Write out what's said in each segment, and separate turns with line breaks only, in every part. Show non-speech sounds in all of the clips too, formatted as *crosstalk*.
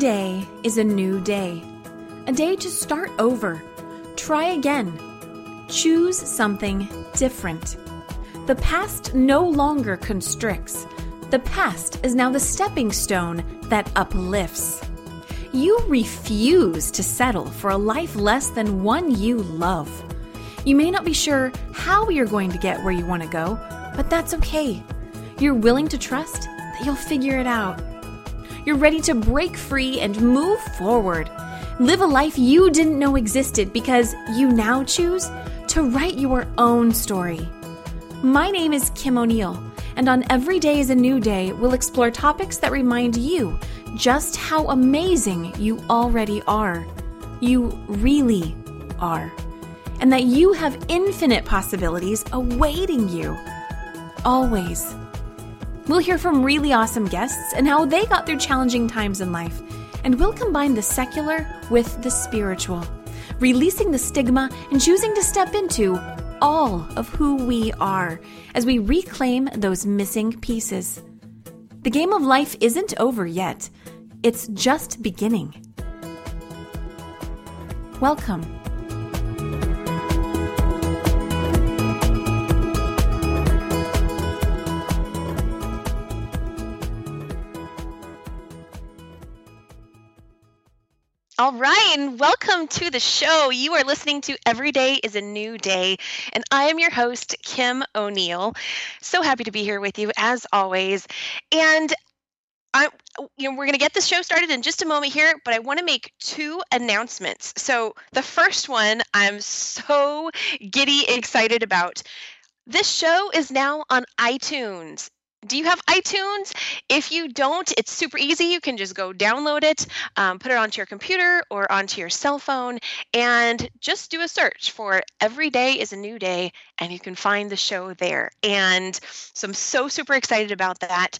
day is a new day, a day to start over. Try again. Choose something different. The past no longer constricts. The past is now the stepping stone that uplifts. You refuse to settle for a life less than one you love. You may not be sure how you're going to get where you want to go, but that's okay. You're willing to trust that you'll figure it out. You're ready to break free and move forward. Live a life you didn't know existed because you now choose to write your own story. My name is Kim O'Neill, and on Every Day is a New Day, we'll explore topics that remind you just how amazing you already are. You really are. And that you have infinite possibilities awaiting you. Always. We'll hear from really awesome guests and how they got through challenging times in life. And we'll combine the secular with the spiritual, releasing the stigma and choosing to step into all of who we are as we reclaim those missing pieces. The game of life isn't over yet, it's just beginning. Welcome.
All right, and welcome to the show. You are listening to Every Day is a New Day, and I am your host, Kim O'Neill. So happy to be here with you as always. And I, you know, we're going to get the show started in just a moment here, but I want to make two announcements. So the first one, I'm so giddy excited about. This show is now on iTunes do you have iTunes? If you don't, it's super easy. You can just go download it, um, put it onto your computer or onto your cell phone, and just do a search for Every Day is a New Day, and you can find the show there. And so I'm so super excited about that.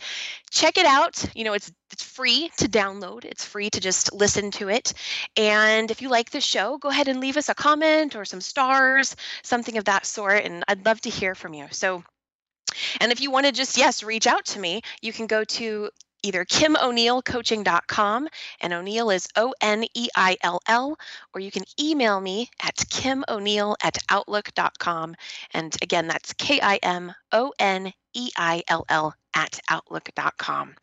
Check it out. You know, it's it's free to download. It's free to just listen to it. And if you like the show, go ahead and leave us a comment or some stars, something of that sort. And I'd love to hear from you. So and if you want to just, yes, reach out to me, you can go to either kimoneillcoaching.com and O'Neill is O N E I L L, or you can email me at kimoneill at outlook.com. And again, that's K I M O N E I L L at outlook.com.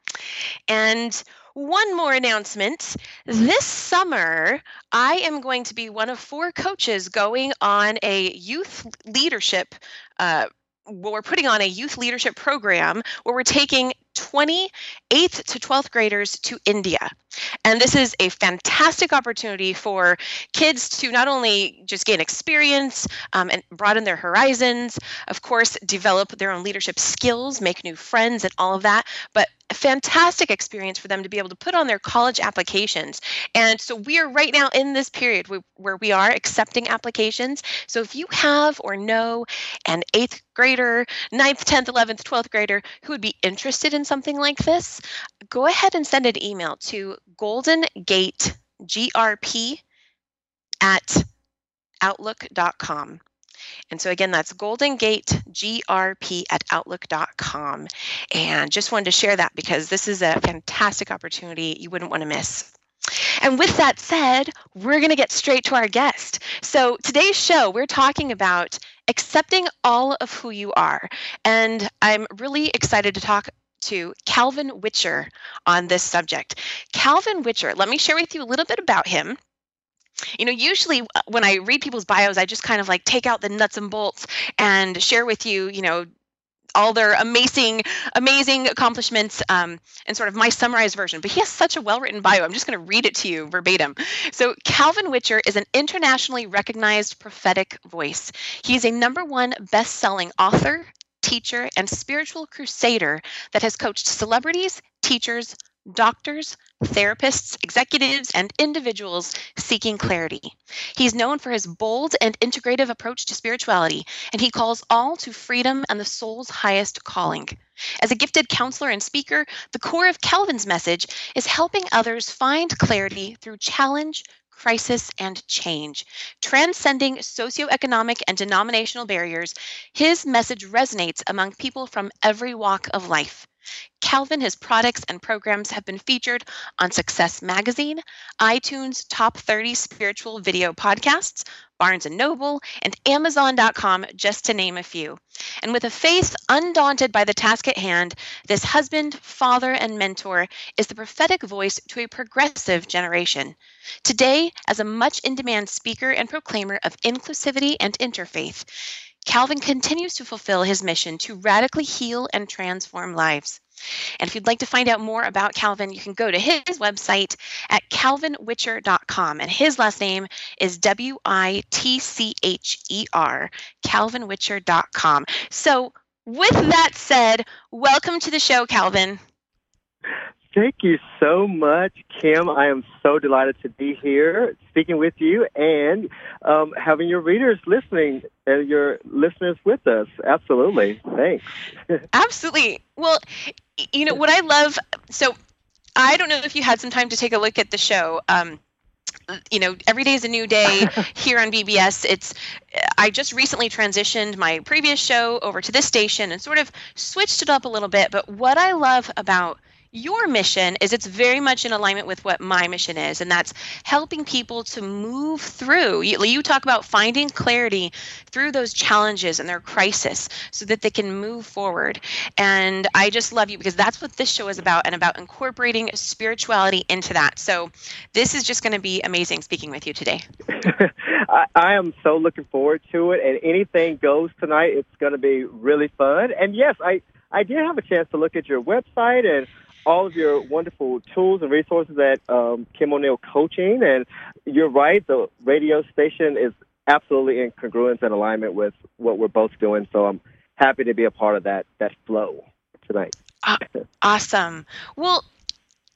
And one more announcement. This summer, I am going to be one of four coaches going on a youth leadership uh, we're putting on a youth leadership program where we're taking 20 8th to 12th graders to India. And this is a fantastic opportunity for kids to not only just gain experience um, and broaden their horizons, of course, develop their own leadership skills, make new friends, and all of that, but a fantastic experience for them to be able to put on their college applications. And so we are right now in this period where we are accepting applications. So if you have or know an eighth grader, ninth, 10th, 11th, 12th grader who would be interested in something like this, go ahead and send an email to goldengategrp at outlook.com. And so, again, that's goldengategrp at outlook.com. And just wanted to share that because this is a fantastic opportunity you wouldn't want to miss. And with that said, we're going to get straight to our guest. So, today's show, we're talking about accepting all of who you are. And I'm really excited to talk to Calvin Witcher on this subject. Calvin Witcher, let me share with you a little bit about him. You know, usually uh, when I read people's bios, I just kind of like take out the nuts and bolts and share with you, you know, all their amazing, amazing accomplishments um, and sort of my summarized version. But he has such a well written bio. I'm just going to read it to you verbatim. So, Calvin Witcher is an internationally recognized prophetic voice. He's a number one best selling author, teacher, and spiritual crusader that has coached celebrities, teachers, doctors, therapists, executives, and individuals seeking clarity. He's known for his bold and integrative approach to spirituality, and he calls all to freedom and the soul's highest calling. As a gifted counselor and speaker, the core of Calvin's message is helping others find clarity through challenge, crisis, and change. Transcending socioeconomic and denominational barriers, his message resonates among people from every walk of life. Calvin, his products and programs have been featured on Success Magazine, iTunes Top 30 Spiritual Video Podcasts, Barnes & Noble, and Amazon.com, just to name a few. And with a faith undaunted by the task at hand, this husband, father, and mentor is the prophetic voice to a progressive generation. Today, as a much in demand speaker and proclaimer of inclusivity and interfaith, Calvin continues to fulfill his mission to radically heal and transform lives. And if you'd like to find out more about Calvin, you can go to his website at calvinwitcher.com. And his last name is W I T C H E R, calvinwitcher.com. So, with that said, welcome to the show, Calvin.
Thank you so much, Kim. I am so delighted to be here speaking with you and um, having your readers listening and your listeners with us. Absolutely. Thanks. *laughs*
Absolutely. Well, you know, what I love, so I don't know if you had some time to take a look at the show. Um, you know every day is a new day *laughs* here on bbs it's i just recently transitioned my previous show over to this station and sort of switched it up a little bit but what i love about your mission is it's very much in alignment with what my mission is and that's helping people to move through. You, you, talk about finding clarity through those challenges and their crisis so that they can move forward. And i just love you because that's what this show is about and about incorporating spirituality into that. So this is just going to be amazing speaking with you today. *laughs*
I, I am so looking forward to it and anything goes tonight it's going to be really fun. And yes i I did have a chance to look at your website and all of your wonderful tools and resources at um, Kim O'Neill Coaching. And you're right, the radio station is absolutely in congruence and alignment with what we're both doing. So I'm happy to be a part of that that flow tonight.
Uh, awesome. Well,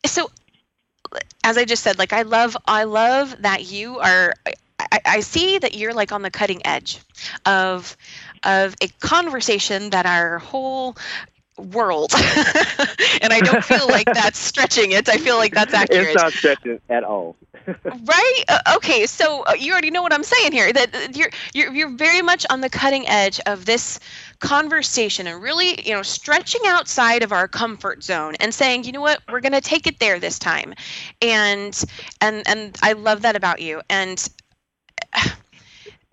so as I just said, like I love I love that you are I, I see that you're like on the cutting edge of of a conversation that our whole world. *laughs* and I don't feel like *laughs* that's stretching it. I feel like that's accurate.
It's not stretching at all. *laughs*
right? Uh, okay, so uh, you already know what I'm saying here. That uh, you're, you're you're very much on the cutting edge of this conversation and really, you know, stretching outside of our comfort zone and saying, you know what, we're going to take it there this time. And and and I love that about you. And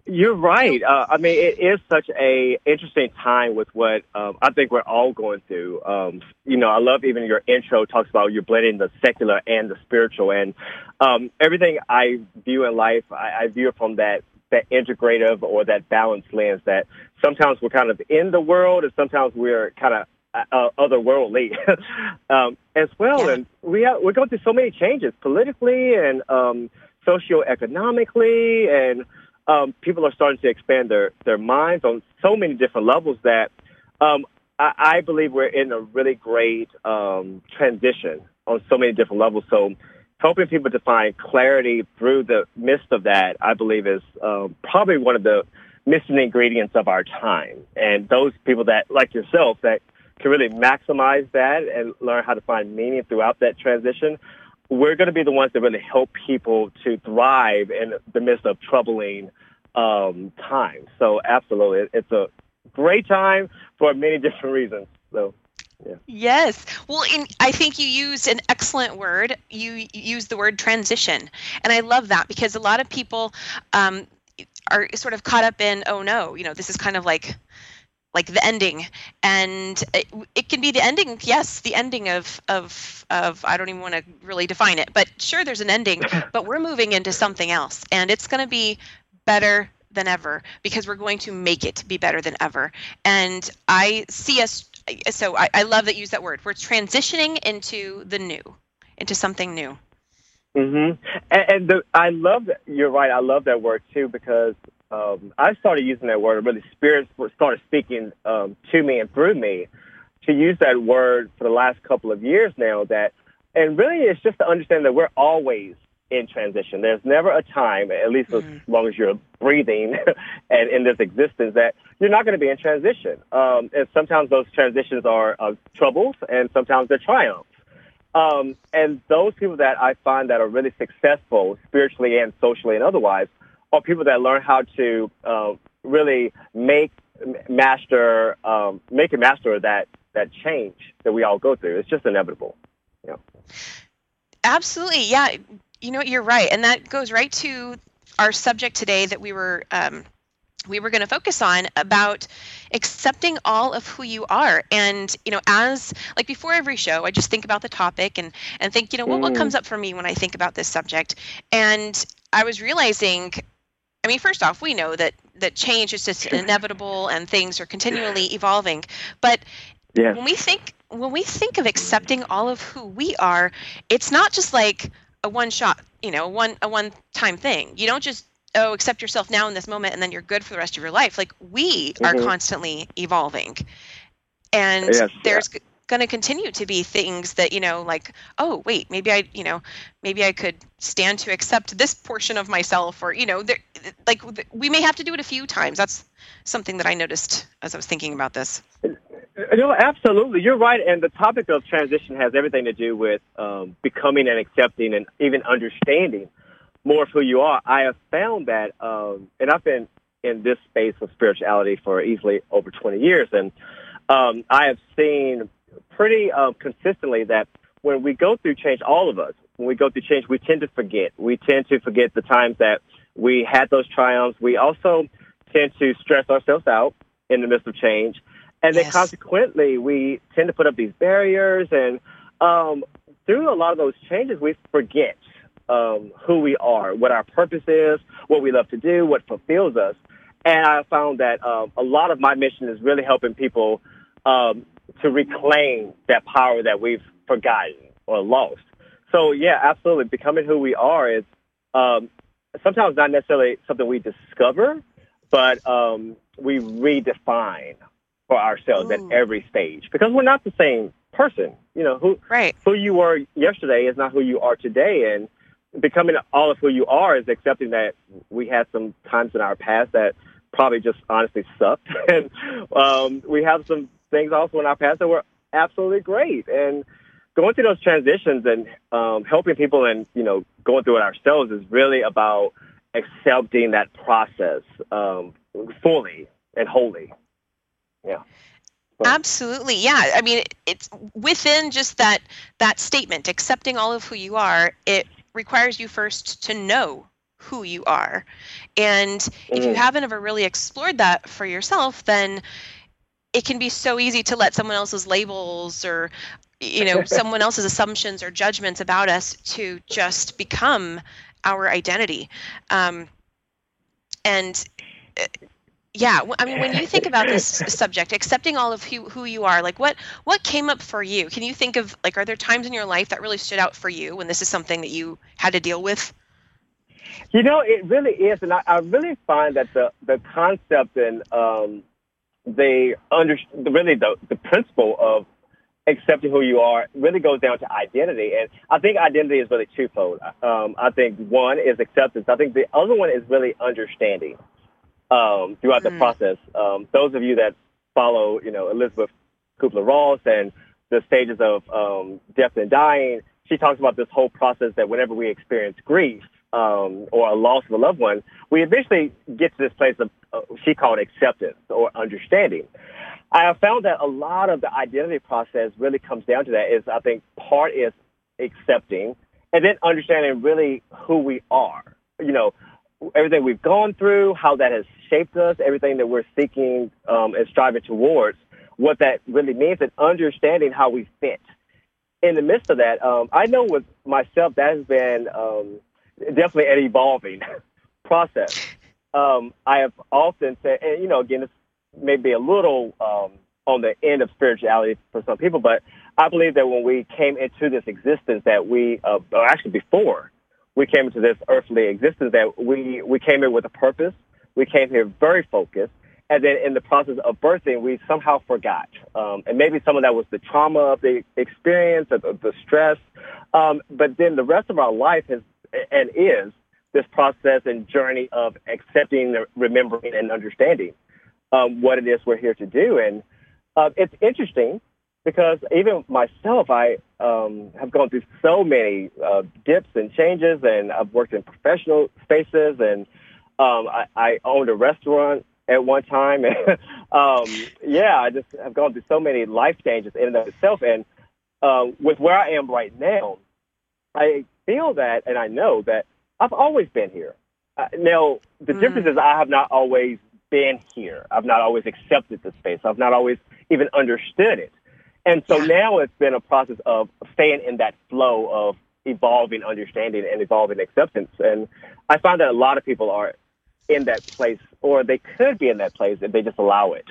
you're right. Uh, I mean, it is such a interesting time with what um, I think we're all going through. Um, you know, I love even your intro talks about you're blending the secular and the spiritual, and um, everything I view in life, I, I view it from that that integrative or that balanced lens. That sometimes we're kind of in the world, and sometimes we're kind of uh, otherworldly *laughs* um, as well. Yeah. And we have, we're going through so many changes politically and um, socioeconomically and um, people are starting to expand their, their minds on so many different levels that um, I, I believe we're in a really great um, transition on so many different levels. So helping people to find clarity through the midst of that, I believe is um, probably one of the missing ingredients of our time. And those people that, like yourself, that can really maximize that and learn how to find meaning throughout that transition, we're going to be the ones that really help people to thrive in the midst of troubling um, times. So absolutely, it's a great time for many *laughs* different reasons. So. Yeah.
Yes. Well, in, I think you used an excellent word. You used the word transition. And I love that because a lot of people um, are sort of caught up in, oh no, you know, this is kind of like like the ending and it, it, can be the ending yes the ending of of of i don't even want to really define it but sure there's an ending *laughs* but we're moving into something else and it's going to be better than ever because we're going to make it be better than ever and i see us so i, I love that you use that word we're transitioning into the new into something new
hmm And, and the, I love that. You're right. I love that word too because um, I started using that word. Really, Spirit started speaking um, to me and through me to use that word for the last couple of years now. That and really, it's just to understand that we're always in transition. There's never a time, at least mm-hmm. as long as you're breathing *laughs* and in this existence, that you're not going to be in transition. Um, and sometimes those transitions are uh, troubles, and sometimes they're triumphs. Um, and those people that I find that are really successful spiritually and socially and otherwise are people that learn how to uh, really make master um, make a master that that change that we all go through. It's just inevitable. Yeah.
Absolutely. Yeah. You know, you're right. And that goes right to our subject today that we were um, we were going to focus on about accepting all of who you are and you know as like before every show i just think about the topic and and think you know what, what comes mm. up for me when i think about this subject and i was realizing i mean first off we know that that change is just inevitable and things are continually evolving but yes. when we think when we think of accepting all of who we are it's not just like a one shot you know one a one time thing you don't just oh accept yourself now in this moment and then you're good for the rest of your life like we mm-hmm. are constantly evolving and yes, there's yeah. going to continue to be things that you know like oh wait maybe i you know maybe i could stand to accept this portion of myself or you know there like we may have to do it a few times that's something that i noticed as i was thinking about this
no, absolutely. You're right. And the topic of transition has everything to do with um, becoming and accepting and even understanding more of who you are, I have found that, um, and I've been in this space of spirituality for easily over 20 years, and um, I have seen pretty uh, consistently that when we go through change, all of us, when we go through change, we tend to forget. We tend to forget the times that we had those triumphs. We also tend to stress ourselves out in the midst of change. And then consequently, we tend to put up these barriers. And um, through a lot of those changes, we forget um, who we are, what our purpose is, what we love to do, what fulfills us. And I found that um, a lot of my mission is really helping people um, to reclaim that power that we've forgotten or lost. So yeah, absolutely. Becoming who we are is um, sometimes not necessarily something we discover, but um, we redefine for ourselves Ooh. at every stage because we're not the same person. You know, who
right.
who you were yesterday is not who you are today, and becoming all of who you are is accepting that we had some times in our past that probably just honestly sucked, *laughs* and um, we have some things also in our past that were absolutely great, and going through those transitions and um, helping people and you know going through it ourselves is really about accepting that process um, fully and wholly. Yeah.
Absolutely. Yeah. I mean, it's within just that that statement, accepting all of who you are, it requires you first to know who you are. And if you mm. haven't ever really explored that for yourself, then it can be so easy to let someone else's labels or you know *laughs* someone else's assumptions or judgments about us to just become our identity. Um, and uh, yeah i mean when you think about this *laughs* subject accepting all of who, who you are like what what came up for you? Can you think of like are there times in your life that really stood out for you when this is something that you had to deal with?
You know it really is and i, I really find that the the concept and um the under really the the principle of accepting who you are really goes down to identity and i think identity is really twofold um i think one is acceptance i think the other one is really understanding um, throughout the mm. process. Um, those of you that follow, you know, Elisabeth Kubler-Ross and the stages of um, death and dying, she talks about this whole process that whenever we experience grief um, or a loss of a loved one, we eventually get to this place of uh, she called acceptance or understanding. I have found that a lot of the identity process really comes down to that. Is I think part is accepting and then understanding really who we are. You know, everything we've gone through, how that has shaped us, everything that we're seeking um, and striving towards, what that really means, and understanding how we fit. In the midst of that, um, I know with myself that has been um, definitely an evolving *laughs* process. Um, I have often said, and you know, again, may be a little um, on the end of spirituality for some people, but I believe that when we came into this existence, that we, uh, or actually before, we came into this earthly existence that we, we came here with a purpose. We came here very focused. And then in the process of birthing, we somehow forgot. Um, and maybe some of that was the trauma of the experience, of the, the stress. Um, but then the rest of our life has and is this process and journey of accepting, remembering, and understanding um, what it is we're here to do. And uh, it's interesting because even myself, I um, have gone through so many uh, dips and changes, and I've worked in professional spaces, and um, I, I owned a restaurant at one time. And, *laughs* um, yeah, I just have gone through so many life changes in and of itself. And uh, with where I am right now, I feel that and I know that I've always been here. Uh, now, the mm. difference is I have not always been here. I've not always accepted the space. I've not always even understood it. And so now it's been a process of staying in that flow of evolving understanding and evolving acceptance. And I find that a lot of people are in that place, or they could be in that place if they just allow it.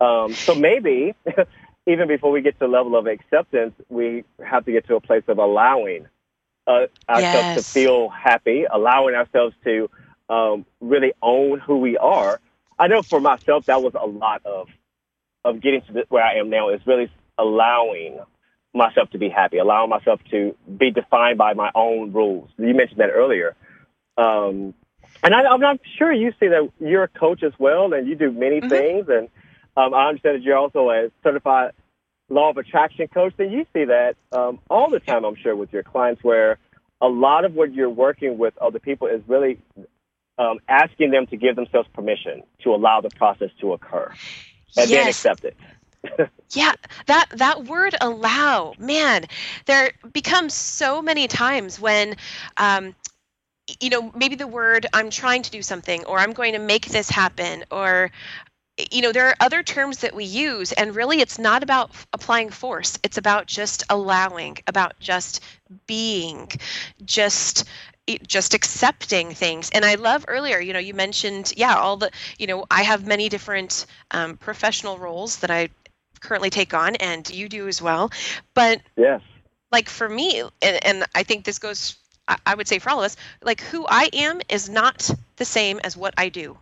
Um, so maybe *laughs* even before we get to the level of acceptance, we have to get to a place of allowing uh, ourselves yes. to feel happy, allowing ourselves to um, really own who we are. I know for myself, that was a lot of of getting to where I am now is really allowing myself to be happy, allowing myself to be defined by my own rules. You mentioned that earlier. Um, and I, am not sure you see that you're a coach as well, and you do many mm-hmm. things. And um, I understand that you're also a certified law of attraction coach. And you see that um, all the time, I'm sure, with your clients, where a lot of what you're working with other people is really um, asking them to give themselves permission to allow the process to occur and yes. then accept it. *laughs*
yeah, that that word allow, man, there becomes so many times when um, you know, maybe the word I'm trying to do something or I'm going to make this happen or you know, there are other terms that we use and really it's not about applying force. It's about just allowing, about just being, just just accepting things and i love earlier you know you mentioned yeah all the you know i have many different um, professional roles that i currently take on, and you do as well. But
yes,
like for me, and, and I think this goes, I would say for all of us, like who I am is not the same as what I do.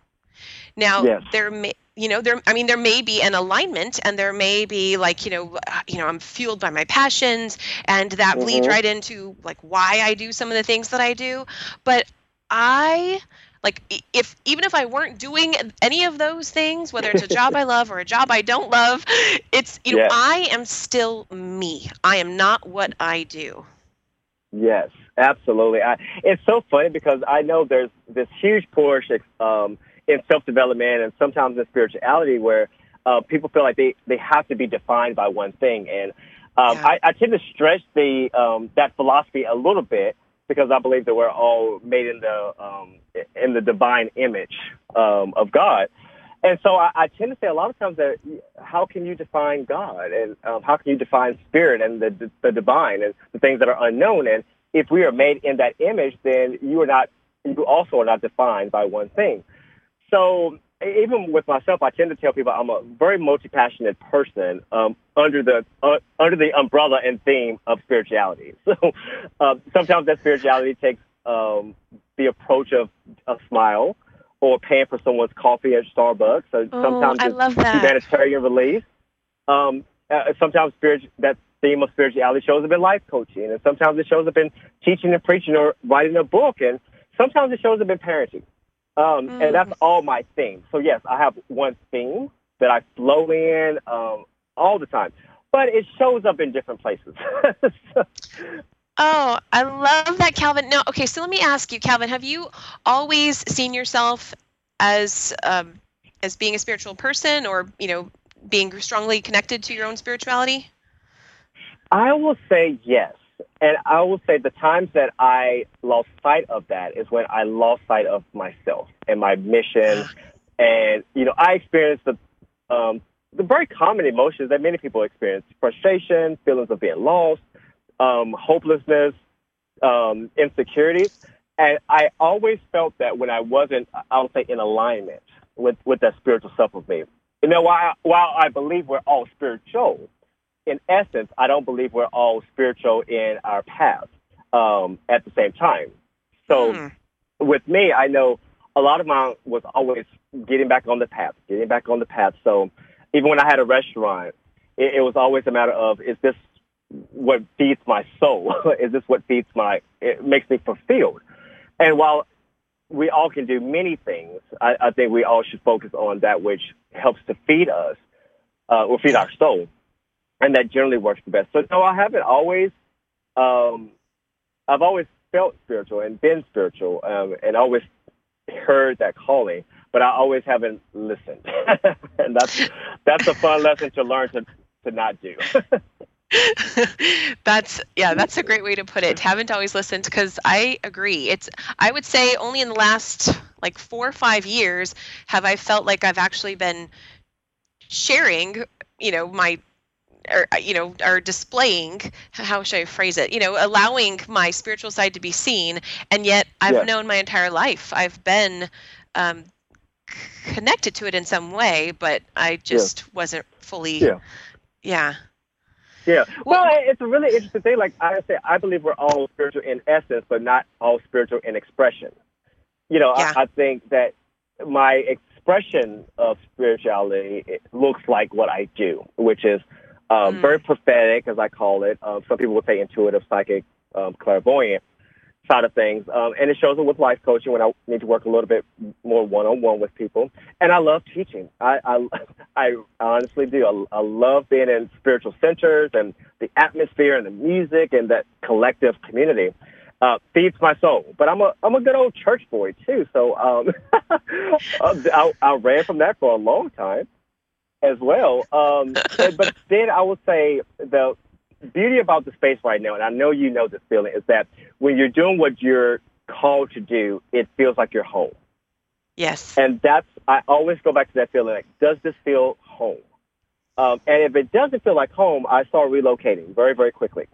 Now yes. there may you know there i mean there may be an alignment and there may be like you know uh, you know i'm fueled by my passions and that mm-hmm. bleeds right into like why i do some of the things that i do. But i like if even if i weren't doing any of those things whether it's a *laughs* job i love or a job i don't love it's you know i am still me. I am not what i do.
Yes absolutely. I, it's so funny because i know there's this huge push um, in self-development and sometimes in spirituality where uh, people feel like they, they have to be defined by one thing and um, yeah. I, I tend to stretch the um, that philosophy a little bit because I believe that we're all made in the um, in the divine image um, of God. And so I, I tend to say a lot of times that how can you define God and um, how can you define spirit and the, the, the divine and the things that are unknown? And if we are made in that image, then you are not, you also are not defined by one thing. So even with myself, I tend to tell people I'm a very multi-passionate person um, under the uh, under the umbrella and theme of spirituality. *laughs* So uh, sometimes that spirituality takes um, the approach of a smile or paying for someone's coffee at Starbucks. So
oh,
sometimes
I love that.
humanitarian relief. Um, uh, sometimes spirit, that theme of spirituality shows up in life coaching, and sometimes it shows up in teaching and preaching or writing a book, and sometimes it shows up in parenting. Um, mm. And that's all my theme. So yes, I have one theme that I flow in um, all the time, but it shows up in different places. *laughs* so,
Oh, I love that, Calvin. Now, okay, so let me ask you, Calvin, have you always seen yourself as um, as being a spiritual person, or you know, being strongly connected to your own spirituality?
I will say yes, and I will say the times that I lost sight of that is when I lost sight of myself and my mission, *sighs* and you know, I experienced the um, the very common emotions that many people experience: frustration, feelings of being lost um, hopelessness, um, insecurities. And I always felt that when I wasn't, I would say, in alignment with, with that spiritual self of me. You know, while, while I believe we're all spiritual, in essence, I don't believe we're all spiritual in our path um, at the same time. So mm. with me, I know a lot of mine was always getting back on the path, getting back on the path. So even when I had a restaurant, it, it was always a matter of, is this what feeds my soul? *laughs* is this what feeds my, it makes me fulfilled? And while we all can do many things, I, I think we all should focus on that which helps to feed us, uh, or feed our soul. And that generally works the best. So no, I haven't always, um, I've always felt spiritual and been spiritual, um, and always heard that calling. but I always haven't listened, *laughs* and that's that's a fun lesson to learn to to not do. *laughs*
that's yeah that's a great way to put it haven't always listened because i agree it's i would say only in the last like four or five years have i felt like i've actually been sharing you know my or you know are displaying how should i phrase it you know allowing my spiritual side to be seen and yet i've yeah. known my entire life i've been um, connected to it in some way but i just yeah. wasn't fully
yeah
yeah
yeah. Well, it's a really interesting thing. Like I say, I believe we're all spiritual in essence, but not all spiritual in expression. You know, yeah. I, I think that my expression of spirituality looks like what I do, which is um, mm. very prophetic, as I call it. Um, some people would say intuitive, psychic, um, clairvoyant side of things. Um, and it shows up with life coaching when I need to work a little bit more one on one with people. And I love teaching. I, I, *laughs* I honestly do. I, I love being in spiritual centers and the atmosphere and the music and that collective community. Uh, feeds my soul, but I'm a I'm a good old church boy too. So um, *laughs* I, I ran from that for a long time as well. Um, *laughs* but then I will say the beauty about the space right now, and I know you know this feeling, is that when you're doing what you're called to do, it feels like you're home.
Yes.
And that's, I always go back to that feeling like, does this feel home? Um, and if it doesn't feel like home, I start relocating very, very quickly.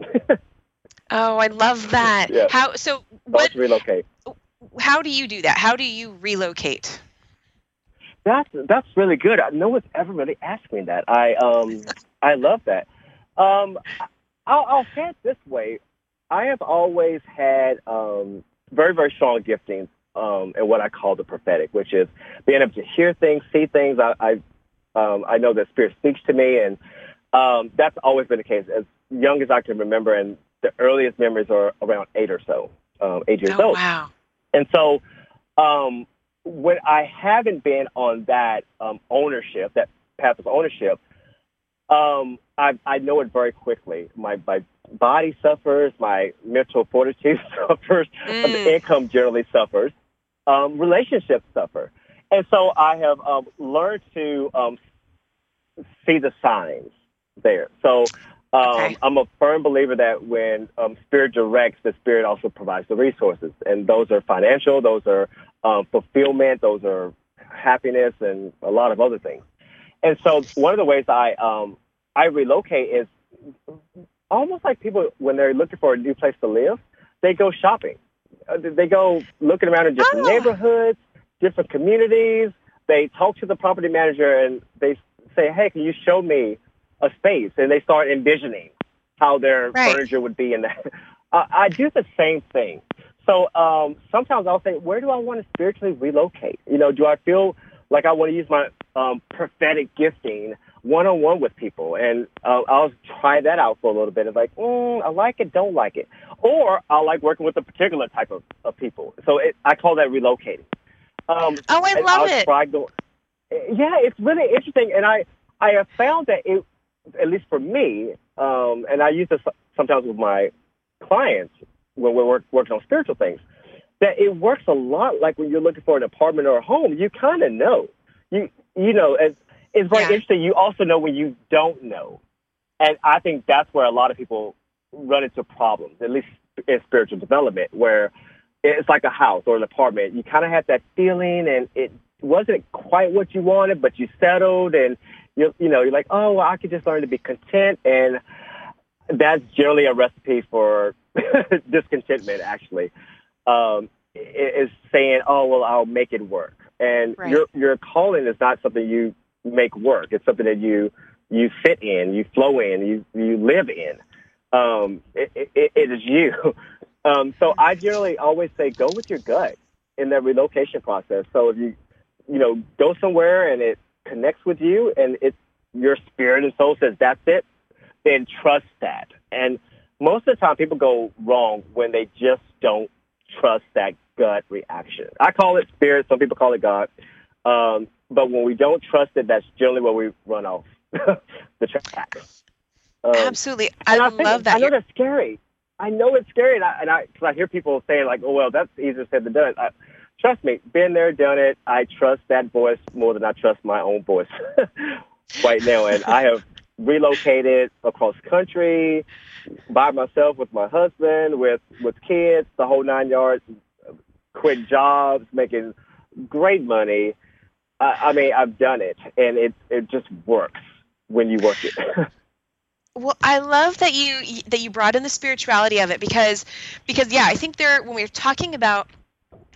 *laughs*
oh, I love that.
Yeah.
How, so what,
relocate.
How do you do that? How do you relocate?
That's, that's really good. No one's ever really asked me that. I, um, *laughs* I love that. Um, I'll, I'll say it this way. I have always had um, very, very strong giftings um, in what I call the prophetic, which is being able to hear things, see things. I, I, um, I know that Spirit speaks to me, and um, that's always been the case as young as I can remember. And the earliest memories are around eight or so, um, eight years
oh,
old.
Wow.
And so um, when I haven't been on that um, ownership, that path of ownership, um, I, I know it very quickly. My, my body suffers, my mental fortitude *laughs* suffers, mm. the income generally suffers, um, relationships suffer. And so I have um, learned to um, see the signs there. So um, okay. I'm a firm believer that when um, Spirit directs, the Spirit also provides the resources. And those are financial, those are um, fulfillment, those are happiness, and a lot of other things. And so one of the ways I um, I relocate is almost like people when they're looking for a new place to live, they go shopping. Uh, they go looking around in different oh. neighborhoods, different communities. They talk to the property manager and they say, "Hey, can you show me a space?" And they start envisioning how their right. furniture would be in that. *laughs* Uh, I do the same thing. So um, sometimes I'll say, "Where do I want to spiritually relocate?" You know, do I feel like I want to use my um, prophetic gifting one on one with people, and uh, I'll try that out for a little bit. It's like, mm, I like it, don't like it, or I like working with a particular type of, of people. So it, I call that relocating.
Um, oh, I love it. Go-
yeah, it's really interesting, and I I have found that it, at least for me, um, and I use this sometimes with my clients when we're work, working on spiritual things that it works a lot like when you're looking for an apartment or a home. You kind of know. You you know, as it's very yeah. interesting. You also know when you don't know, and I think that's where a lot of people run into problems, at least in spiritual development, where it's like a house or an apartment. You kind of have that feeling, and it wasn't quite what you wanted, but you settled, and you you know you're like, oh, well, I could just learn to be content, and that's generally a recipe for *laughs* discontentment, actually um, is saying, "Oh, well, I'll make it work." And right. your your calling is not something you make work. It's something that you you fit in, you flow in, you you live in. Um, it, it, it is you. *laughs* Um, so I generally always say, go with your gut in that relocation process. So if you you know go somewhere and it connects with you, and it your spirit and soul says that's it, then trust that. And most of the time, people go wrong when they just don't trust that gut reaction. I call it spirit. Some people call it God. Um, but when we don't trust it, that's generally where we run off *laughs* the track.
Um, Absolutely, I, I think, love that.
I know that's scary. I know it's scary, and I, and I, cause I hear people saying like, "Oh well, that's easier said than done." I, trust me, been there, done it. I trust that voice more than I trust my own voice *laughs* right now. And I have relocated across country by myself with my husband, with with kids, the whole nine yards. Quit jobs, making great money. I, I mean, I've done it, and it it just works when you work it. *laughs*
well i love that you that you brought in the spirituality of it because because yeah i think there when we're talking about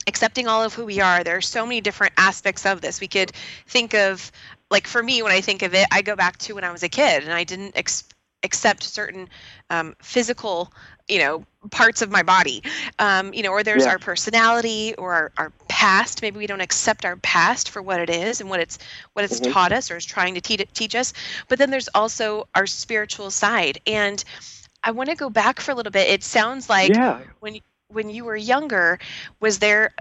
accepting all of who we are there are so many different aspects of this we could think of like for me when i think of it i go back to when i was a kid and i didn't ex- accept certain um, physical you know parts of my body um, you know or there's yeah. our personality or our, our past maybe we don't accept our past for what it is and what it's what it's mm-hmm. taught us or is trying to te- teach us but then there's also our spiritual side and i want to go back for a little bit it sounds like
yeah.
when when you were younger was there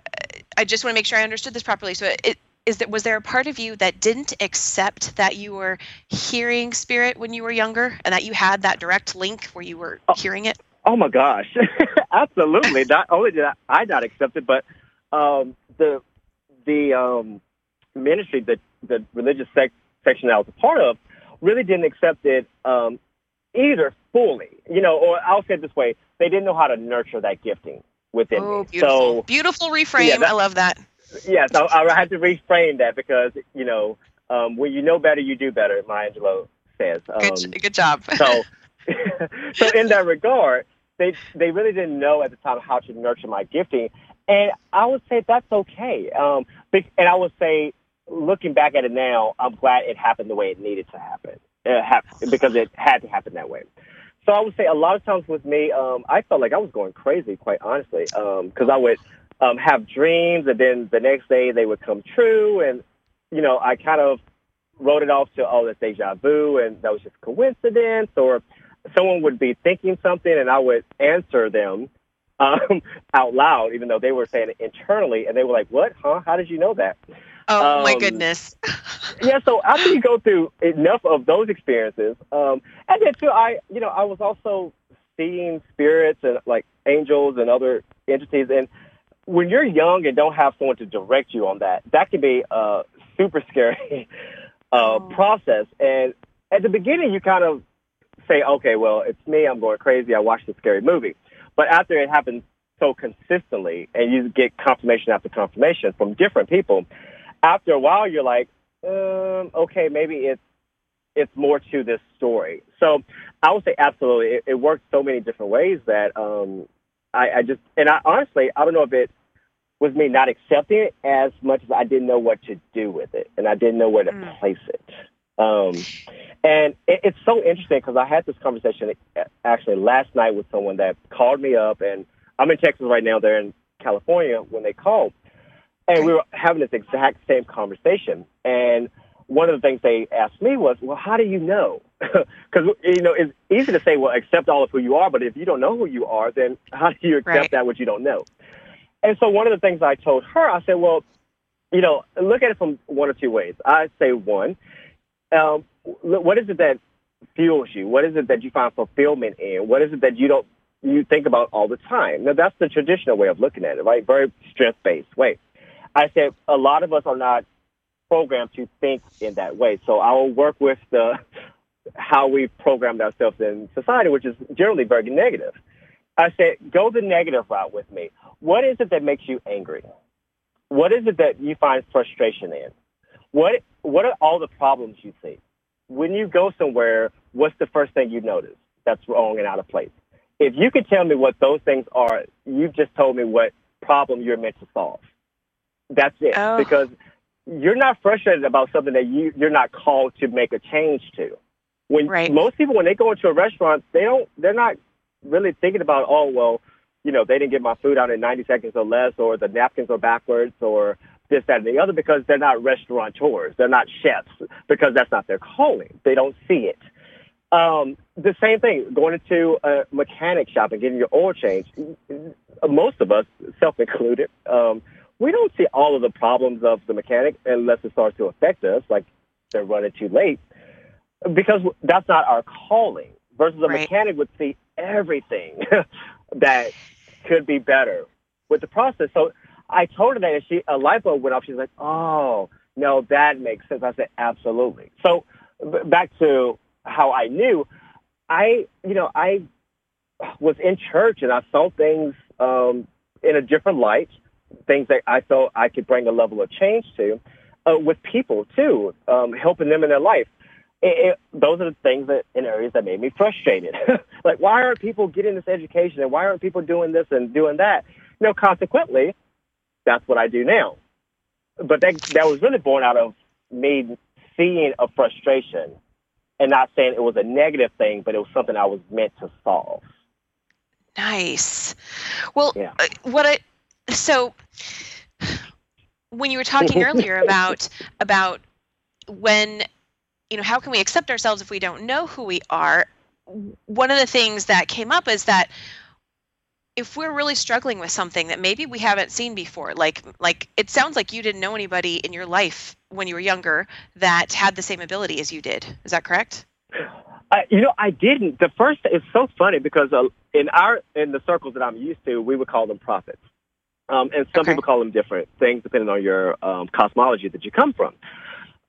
i just want to make sure i understood this properly so it, is that was there a part of you that didn't accept that you were hearing spirit when you were younger and that you had that direct link where you were oh, hearing it?
Oh my gosh. *laughs* Absolutely. Not only did i not accept it but um, the the um, ministry the the religious sec- section i was a part of really didn't accept it um, either fully. You know or i'll say it this way they didn't know how to nurture that gifting within
oh,
me
beautiful. so beautiful reframe. yeah, that, i love that
yes, I, I had to reframe that because you know um, when you know better, you do better. Maya Angelou says. Um,
good, good job.
so, *laughs* *laughs* so in that regard, they they really didn't know at the time how to nurture my gifting, and I would say that's okay. Um, and I would say, looking back at it now, I'm glad it happened the way it needed to happen, it happened, because it had to happen that way. So I would say a lot of times with me, um, I felt like I was going crazy, quite honestly, because um, I would um, have dreams, and then the next day they would come true. And you know, I kind of wrote it off to oh, that's deja vu, and that was just coincidence, or someone would be thinking something, and I would answer them *laughs* um, out loud, even though they were saying it internally, and they were like, "What? Huh? How did you know that?"
Oh um, my goodness! *laughs*
yeah. So after you go through enough of those experiences, um, and then too, I you know I was also seeing spirits and like angels and other entities, and when you're young and don't have someone to direct you on that, that can be a super scary *laughs* uh, oh. process. And at the beginning, you kind of say, okay, well, it's me. I'm going crazy. I watched a scary movie. But after it happens so consistently and you get confirmation after confirmation from different people, after a while, you're like, um, okay, maybe it's it's more to this story. So I would say absolutely. It, it works so many different ways that um, I, I just and I honestly I don't know if it was me not accepting it as much as I didn't know what to do with it and I didn't know where to mm. place it. Um, and it, it's so interesting because I had this conversation actually last night with someone that called me up, and I'm in Texas right now. They're in California when they called, and we were having this exact same conversation. And one of the things they asked me was, "Well, how do you know?" *laughs* Because you know it's easy to say, "Well, accept all of who you are," but if you don't know who you are, then how do you accept right. that which you don't know? And so one of the things I told her, I said, well, you know, look at it from one or two ways. I say one, um, what is it that fuels you? What is it that you find fulfillment in? What is it that you don't you think about all the time? Now that's the traditional way of looking at it, right? Very strength based way. I said a lot of us are not programmed to think in that way. So I will work with the how we've programmed ourselves in society, which is generally very negative. I said, go the negative route with me. What is it that makes you angry? What is it that you find frustration in? What What are all the problems you see? When you go somewhere, what's the first thing you notice that's wrong and out of place? If you could tell me what those things are, you've just told me what problem you're meant to solve. That's it. Oh. Because you're not frustrated about something that you, you're not called to make a change to. When right. most people, when they go into a restaurant, they don't, they're not really thinking about, oh, well, you know, they didn't get my food out in 90 seconds or less, or the napkins are backwards, or this, that, and the other, because they're not restaurateurs. They're not chefs, because that's not their calling. They don't see it. Um, the same thing, going into a mechanic shop and getting your oil changed. Most of us, self included, um, we don't see all of the problems of the mechanic unless it starts to affect us, like they're running too late, because that's not our calling. Versus a right. mechanic would see everything *laughs* that could be better with the process. So I told her that, and she a light bulb went off. She's like, "Oh, no, that makes sense." I said, "Absolutely." So back to how I knew, I you know I was in church and I saw things um, in a different light, things that I felt I could bring a level of change to, uh, with people too, um, helping them in their life. It, it, those are the things that in areas that made me frustrated. *laughs* like, why aren't people getting this education, and why aren't people doing this and doing that? You know, consequently, that's what I do now. But that that was really born out of me seeing a frustration, and not saying it was a negative thing, but it was something I was meant to solve.
Nice. Well,
Yeah.
uh, what I so when you were talking *laughs* earlier about about when you know how can we accept ourselves if we don't know who we are one of the things that came up is that if we're really struggling with something that maybe we haven't seen before like like it sounds like you didn't know anybody in your life when you were younger that had the same ability as you did is that correct
you know, I didn't. The first, it's so funny because uh, in our in the circles that I'm used to, we would call them prophets, um, and some
Okay.
people call them different things depending on your um, cosmology that you come from.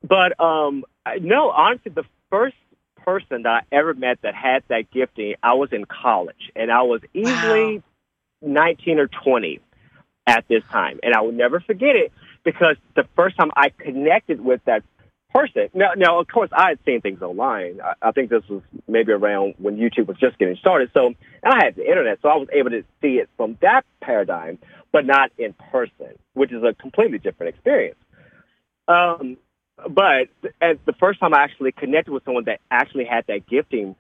But um, no, honestly, the first person that I ever met that had that gifting, I was in college, and I was easily 19 or 20 at this time, and I will never forget it because the first time I connected with that person. Now, now, of course, I had seen things online. I, I think this was maybe around when YouTube was just getting started. So, and I had the internet, so I was able to see it from that paradigm, but not in person, which is a completely different experience. Um, but as the first time I actually connected with someone that actually had that gifting,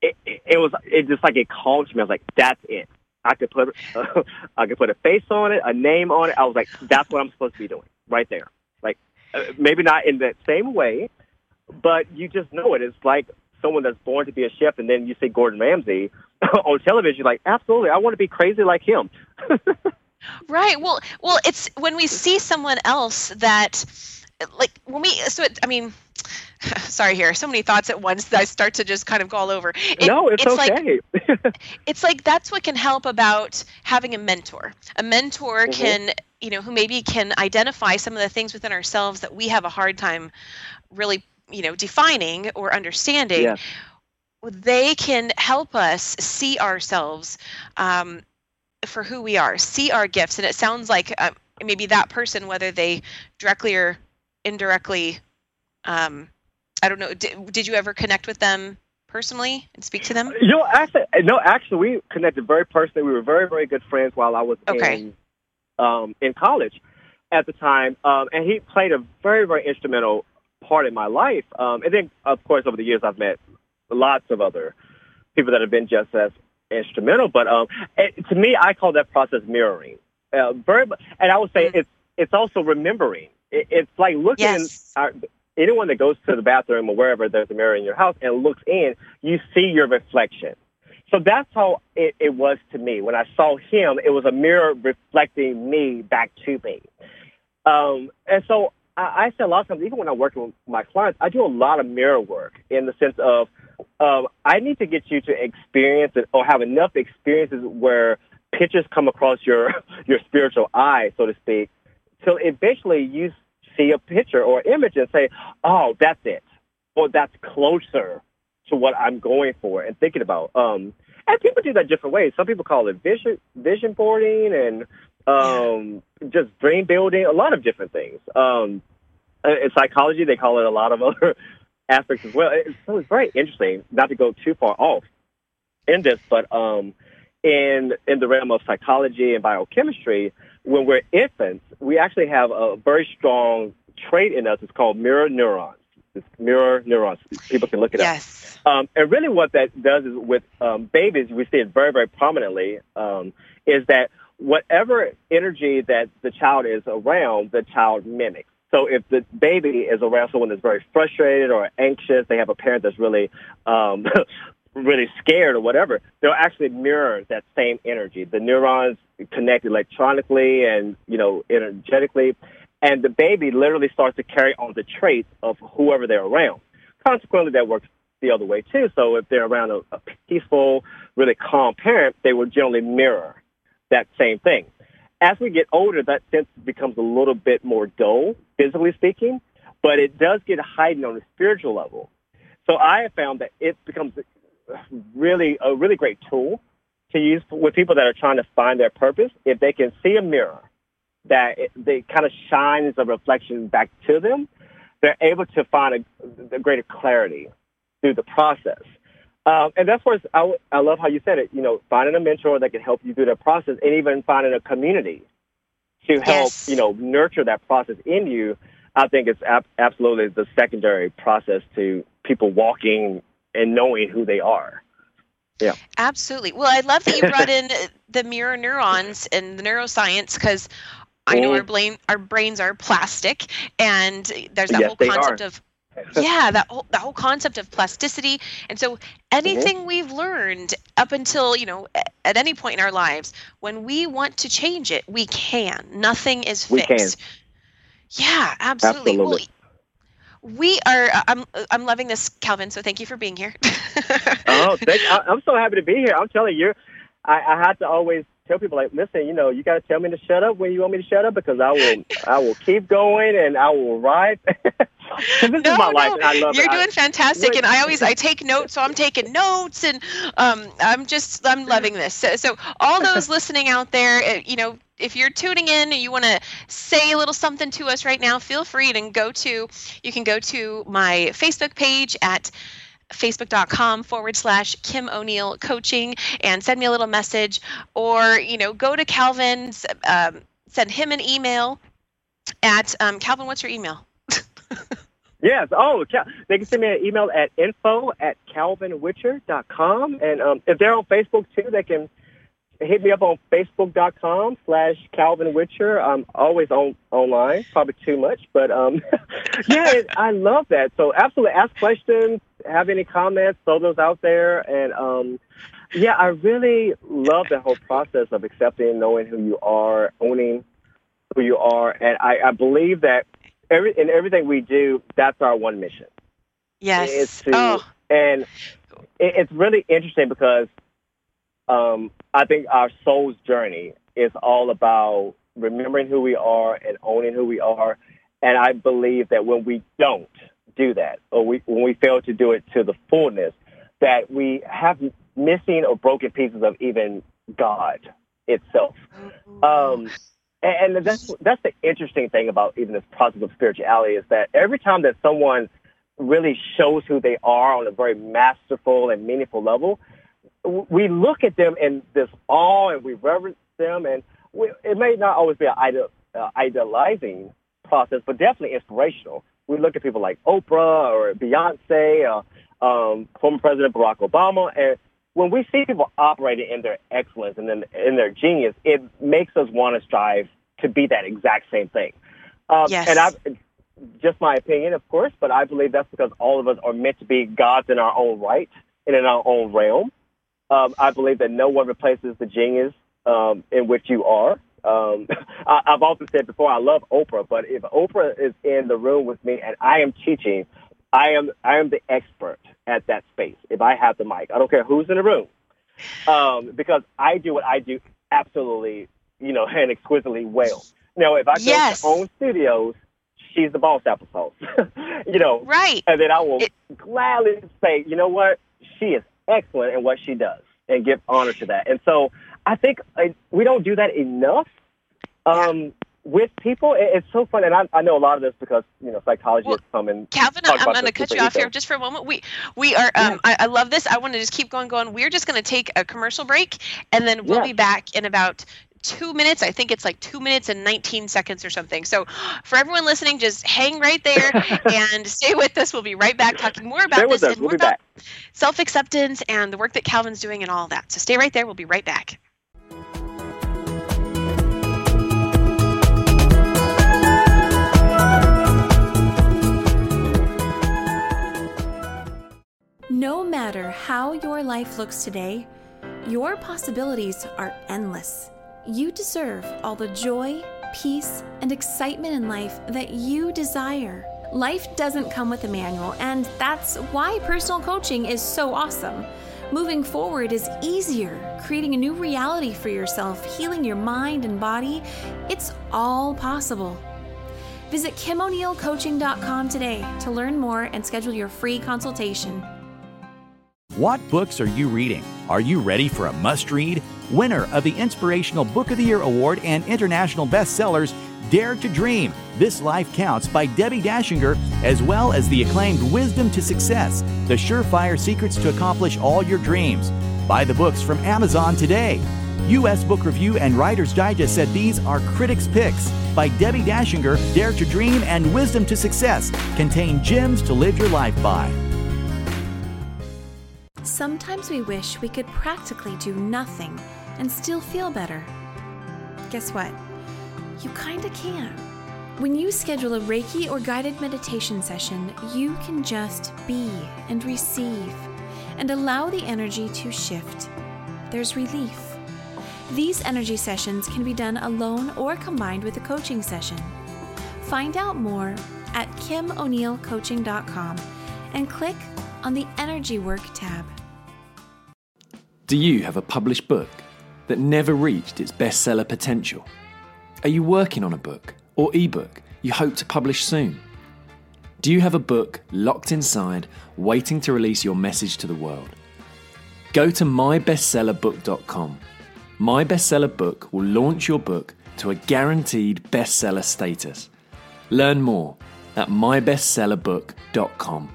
it, it, it was it just like it called to me. I was like, "That's it." I could put uh, *laughs* I could put a face on it, a name on it. I was like, "That's what I'm supposed to be doing right there." Like uh, maybe not in that same way, but you just know it. It's like someone that's born to be a chef, and then you see Gordon Ramsay *laughs* on television. You're like, absolutely, I want to be crazy like him. *laughs*
Right. Well, well, it's when we see someone else that, like, when we. So, it, I mean, *sighs* sorry here. So many thoughts at once that I start to just kind of go all over. It-
no, it's,
like
okay. *laughs*
it's like that's what can help about having a mentor. A mentor
Mhm.
can, you know, who maybe can identify some of the things within ourselves that we have a hard time really, you know, defining or understanding.
Yes.
They can help us see ourselves um, for who we are, see our gifts, and it sounds like uh, maybe that person, whether they directly or indirectly, um, I don't know. Did, did you ever connect with them personally and speak to them?
You know, actually, no, actually, we connected very personally. We were very, very good friends while I was
Okay.
in um, in college at the time, um, and he played a very, very instrumental part in my life. Um, and then, of course, over the years, I've met lots of other people that have been just as instrumental. But um, it, to me, I call that process mirroring. Uh, very, and I would say
Mhm.
it's it's also remembering. It, it's like looking.
Yes.
Our, anyone that goes to the bathroom or wherever there's a mirror in your house and looks in, you see your reflection. So that's how it, it was to me. When I saw him, it was a mirror reflecting me back to me. Um, and so I, I say a lot of times, even when I'm working with my clients, I do a lot of mirror work in the sense of um, I need to get you to experience it or have enough experiences where pictures come across your *laughs* your spiritual eye, so to speak, till eventually you see a picture or image and say, "Oh, that's it," or "That's closer to what I'm going for and thinking about." Um, and people do that different ways. Some people call it vision vision boarding and um, just dream building, a lot of different things. Um, in psychology, they call it a lot of *laughs* other aspects as well. So it's very interesting. Not to go too far off in this, but um, in in the realm of psychology and biochemistry, when we're infants, we actually have a very strong trait in us. It's called mirror neurons. It's mirror neurons. People can look it up.
Yes.
Um, and really, what that does is with um, babies, we see it very, very prominently. Um, is that whatever energy that the child is around, the child mimics. So if the baby is around someone that's very frustrated or anxious, they have a parent that's really, um, *laughs* really scared or whatever, they'll actually mirror that same energy. The neurons connect electronically and you know energetically, and the baby literally starts to carry on the traits of whoever they're around. Consequently, that works the other way too. So if they're around a, a peaceful, really calm parent, they will generally mirror that same thing. as we get older, that sense becomes a little bit more dull, physically speaking, but it does get heightened on a spiritual level. So I have found that it becomes really a really great tool to use with people that are trying to find their purpose. If they can see a mirror that it, they kind of shines a reflection back to them, they're able to find a, a greater clarity through the process. Um, and that's where I, I love how you said it. You know, finding a mentor that can help you through that process, and even finding a community to help
Yes.
you know nurture that process in you. I think it's ab- absolutely the secondary process to people walking and knowing who they are. Yeah.
Absolutely. Well, I love that you brought in the mirror neurons and the neuroscience because I know our brain our brains are plastic, and there's that
Yes,
whole concept
are.
of yeah that whole that whole concept of plasticity. And so
Mm-hmm.
anything we've learned up until you know at any point in our lives, when we want to change it, we can. Nothing is
We can.
fixed. Yeah, absolutely. Well,
Absolutely.
We are. Uh, I'm uh, I'm loving this, Calvin. So thank you for being here. *laughs*
Oh, thank, I, I'm so happy to be here. I'm telling you, I, I had to always tell people like, listen, you know, you got to tell me to shut up when you want me to shut up because I will, I will keep going and I will ride. *laughs* *laughs* this
no,
is my
no,
life and I love
you're
it. I-
doing fantastic, and I always I take notes, so I'm taking notes, and um, I'm just I'm loving this. So, so all those *laughs* listening out there, uh, you know, if you're tuning in and you want to say a little something to us right now, feel free to go to you can go to my Facebook page at facebook.com forward slash kim o'neill coaching and send me a little message or you know go to calvin's um, send him an email at um, calvin what's your email *laughs*
Yes. Oh, they can send me an email at info at calvinwitcher.com. And um, if they're on Facebook too, they can hit me up on facebook.com slash Calvin Witcher. I'm always on online, probably too much, but um, *laughs* yeah, I love that. So absolutely ask questions, have any comments, throw those out there. And um, yeah, I really love the whole process of accepting, knowing who you are, owning who you are. And I, I believe that every, in everything we do, that's our one mission.
yes
It's to,
oh
and it, it's really interesting because um, I think our soul's journey is all about remembering who we are and owning who we are. And I believe that when we don't do that, or we, when we fail to do it to the fullness, that we have missing or broken pieces of even God itself. Um, and, that's that's the interesting thing about even this process of spirituality is that every time that someone really shows who they are on a very masterful and meaningful level, we look at them in this awe and we reverence them, and we, it may not always be an ideal, uh, idealizing process, but definitely inspirational. We look at people like Oprah or Beyonce, or um, former President Barack Obama, and when we see people operating in their excellence and in, in their genius, it makes us want to strive to be that exact same thing. Um,
Yes.
And I, just my opinion, of course, but I believe that's because all of us are meant to be gods in our own right and in our own realm. Um, I believe that no one replaces the genius um, in which you are. Um, *laughs* I, I've often said before, I love Oprah, but if Oprah is in the room with me and I am teaching, I am I am the expert at that space. If I have the mic, I don't care who's in the room, um, because I do what I do absolutely, you know, *laughs* and exquisitely well. Now, if I go
Yes.
to OWN studios, she's the boss applesauce, *laughs* you know,
right
and then I will
It-
gladly say, you know what, she is excellent in what she does, and give honor to that. And so I think uh, we don't do that enough um, with people. It's so fun, and I, I know a lot of this because you know psychologists come and
Calvin, I'm going to cut you off here just for a moment. We we are. Um, I, I love this. I want to just keep going, going. We're just going to take a commercial break, and then we'll
Yeah.
be back in about two minutes. I think it's like two minutes and 19 seconds or something. So for everyone listening, just hang right there *laughs* and stay with us. We'll be right back talking more about this
us.
and
We'll
more about self acceptance and the work that Calvin's doing and all that. So stay right there. We'll be right back.
No matter how your life looks today, your possibilities are endless. You deserve all the joy, peace, and excitement in life that you desire. Life doesn't come with a manual, and that's why personal coaching is so awesome. Moving forward is easier, creating a new reality for yourself, healing your mind and body. It's all possible. Visit KimO'NeillCoaching.com today to learn more and schedule your free consultation.
What books are you reading? Are you ready for a must read? Winner of the Inspirational Book of the Year Award and international bestsellers, Dare to Dream This Life Counts by Debbie Dachinger, as well as the acclaimed Wisdom to Success The Surefire Secrets to Accomplish All Your Dreams. Buy the books from Amazon today. U.S. Book Review and Writer's Digest said these are critics' picks by Debbie Dachinger. Dare to Dream, and Wisdom to Success contain gems to live your life by.
Sometimes we wish we could practically do nothing and still feel better. Guess what? You kinda can. When you schedule a Reiki or guided meditation session, you can just be and receive and allow the energy to shift. There's relief. These energy sessions can be done alone or combined with a coaching session. Find out more at KimO'NeillCoaching.com and click on the Energy Work tab.
Do you have a published book that never reached its bestseller potential? Are you working on a book or ebook you hope to publish soon? Do you have a book locked inside, waiting to release your message to the world? Go to mybestsellerbook.com. My Bestseller Book will launch your book to a guaranteed bestseller status. Learn more at mybestsellerbook.com.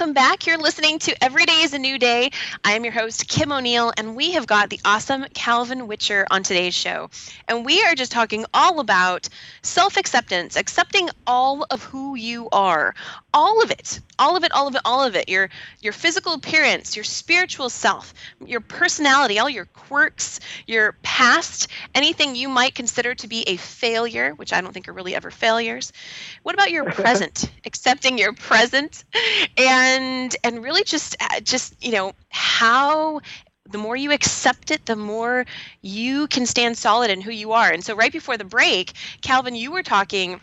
welcome back. You're listening to Every Day is a New Day. I am your host, Kim O'Neill, and we have got the awesome Calvin Witcher on today's show. And we are just talking all about self acceptance, accepting all of who you are, all of it, all of it, all of it, all of it. Your your physical appearance, your spiritual self, your personality, all your quirks, your past, anything you might consider to be a failure, which I don't think are really ever failures. What about your *laughs* present? Accepting your present and and really just uh, just you know how the more you accept it, the more you can stand solid in who you are. And so, right before the break, Calvin, you were talking.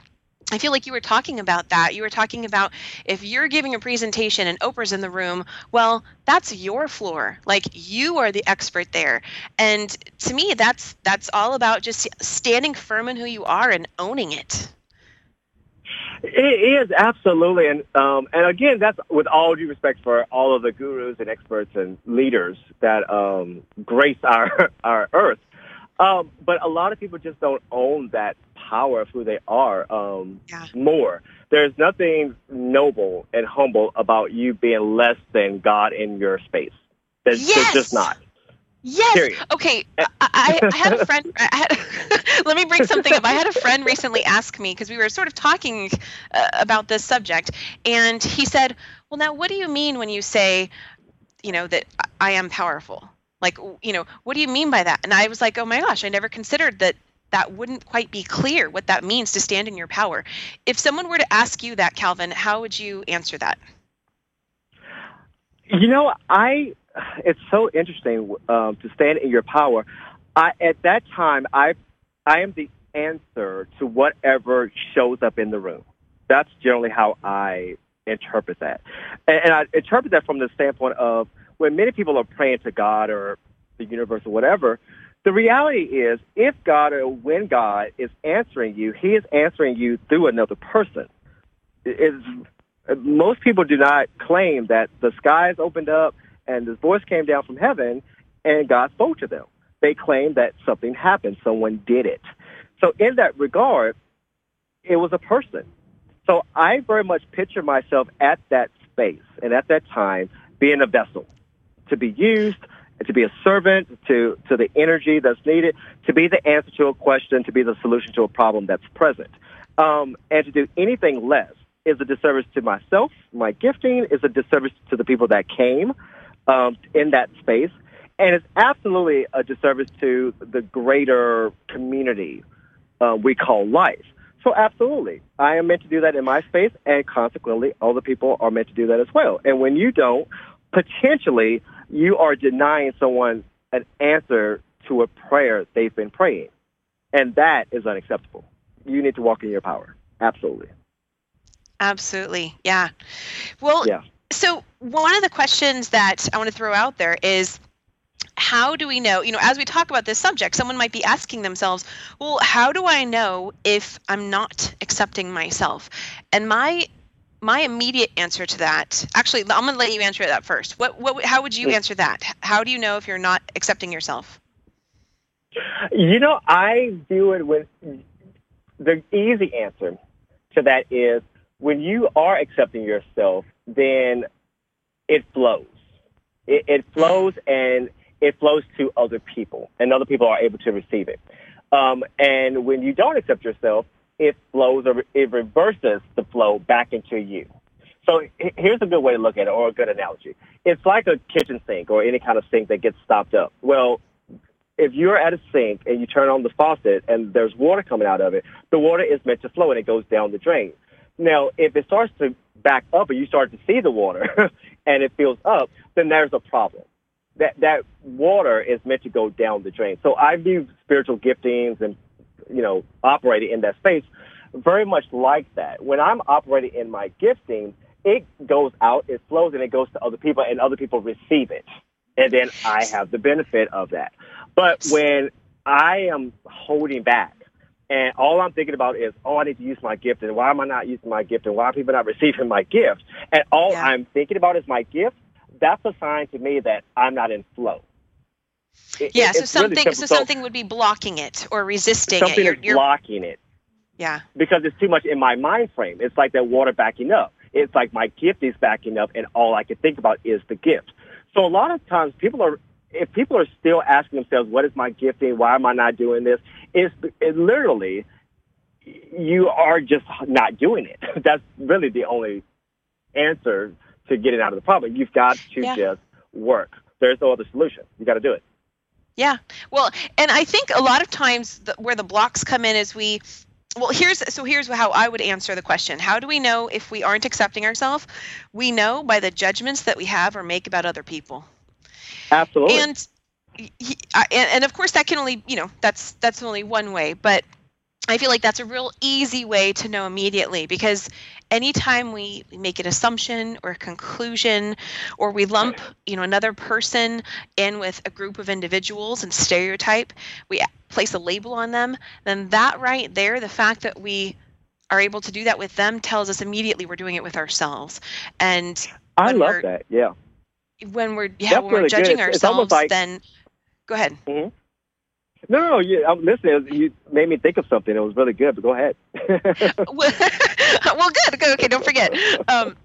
I feel like you were talking about that. You were talking about if you're giving a presentation and Oprah's in the room, well, that's your floor. Like you are the expert there. And to me, that's that's all about just standing firm in who you are and owning it.
It is absolutely, and um, and again, that's with all due respect for all of the gurus and experts and leaders that um, grace our *laughs* our earth. Um, but a lot of people just don't own that power of who they are um, yeah. more. There's nothing noble and humble about you being less than God in your space. There's,
yes!
just not.
Yes.
Period.
Okay. I, I, I, had a *laughs* friend. I had, *laughs* let me bring something up. I had a friend recently ask me because we were sort of talking uh, about this subject, and he said, "Well, now, what do you mean when you say, you know, that I am powerful? Like, you know, what do you mean by that?" And I was like, "Oh my gosh, I never considered that." That wouldn't quite be clear what that means to stand in your power. If someone were to ask you that, Calvin, how would you answer that?
You know, I it's so interesting um, to stand in your power. I, at that time, I I am the answer to whatever shows up in the room. That's generally how I interpret that, and, and I interpret that from the standpoint of when many people are praying to God or the universe or whatever. The reality is, if God or when God is answering you, He is answering you through another person. It's, most people do not claim that the skies opened up and this voice came down from heaven and God spoke to them. They claim that something happened, someone did it. So in that regard, it was a person. So I very much picture myself at that space and at that time being a vessel to be used, to be a servant to, to the energy that's needed, to be the answer to a question, to be the solution to a problem that's present. Um, and to do anything less is a disservice to myself, my gifting is a disservice to the people that came um, in that space. And it's absolutely a disservice to the greater community uh, we call life. So absolutely, I am meant to do that in my space, and consequently, other people are meant to do that as well. And when you don't, potentially, you are denying someone an answer to a prayer they've been praying. And that is unacceptable. You need to walk in your power. Absolutely.
Absolutely. Yeah. Well,
Yeah.
so one of the questions that I want to throw out there is how do we know, you know, as we talk about this subject, someone might be asking themselves, well, how do I know if I'm not accepting myself? And my my immediate answer to that, actually, I'm going to let you answer that first. What what how would you answer that? How do you know if you're not accepting yourself?
You know, I view it with the easy answer to that is when you are accepting yourself, then it flows. It, it flows and it flows to other people, and other people are able to receive it. Um, and when you don't accept yourself, it flows or it reverses the flow back into you. So here's a good way to look at it, or a good analogy. It's like a kitchen sink or any kind of sink that gets stopped up. Well, if you're at a sink and you turn on the faucet and there's water coming out of it, the water is meant to flow and it goes down the drain. Now, if it starts to back up and you start to see the water *laughs* and it fills up, then there's a problem. That that water is meant to go down the drain. So I view spiritual giftings and you know operating in that space very much like that. When I'm operating in my gifting, it goes out, it flows, and it goes to other people, and other people receive it, and then I have the benefit of that. But when I am holding back, and all I'm thinking about is, oh, I need to use my gift, and why am I not using my gift, and why are people not receiving my gift? And all
Yeah.
I'm thinking about is my gift. That's a sign to me that I'm not in flow. It-
Yeah, so
it's really
something so something would be blocking it or resisting
something
it. You're,
is blocking it
yeah.
because it's too much in my mind frame. It's like that water backing up. It's like my gift is backing up, and all I can think about is the gift. So a lot of times, people are if people are still asking themselves, "What is my gifting? Why am I not doing this?" It's it literally you are just not doing it. *laughs* That's really the only answer to getting out of the problem. You've got to
Yeah.
just work. There's no other solution. You got to do it.
Yeah. Well, and I think a lot of times the, where the blocks come in is we well, here's so here's how I would answer the question. How do we know if we aren't accepting ourselves? We know by the judgments that we have or make about other people.
Absolutely.
And y- y- I- and, and of course that can only, you know, that's that's only one way, but I feel like that's a real easy way to know immediately because anytime we make an assumption or a conclusion or we lump, you know, another person in with a group of individuals and stereotype, we place a label on them, then that right there, the fact that we are able to do that with them tells us immediately we're doing it with ourselves. And
I love that. Yeah.
when we're yeah,
That's
when we're
really
judging
It's- it's
ourselves,
like-
then go ahead. Mm-hmm.
No, no, no. You, I'm listening. You made me think of something. It was really good, but go ahead. *laughs*
well, *laughs* good. Okay, don't forget. Um,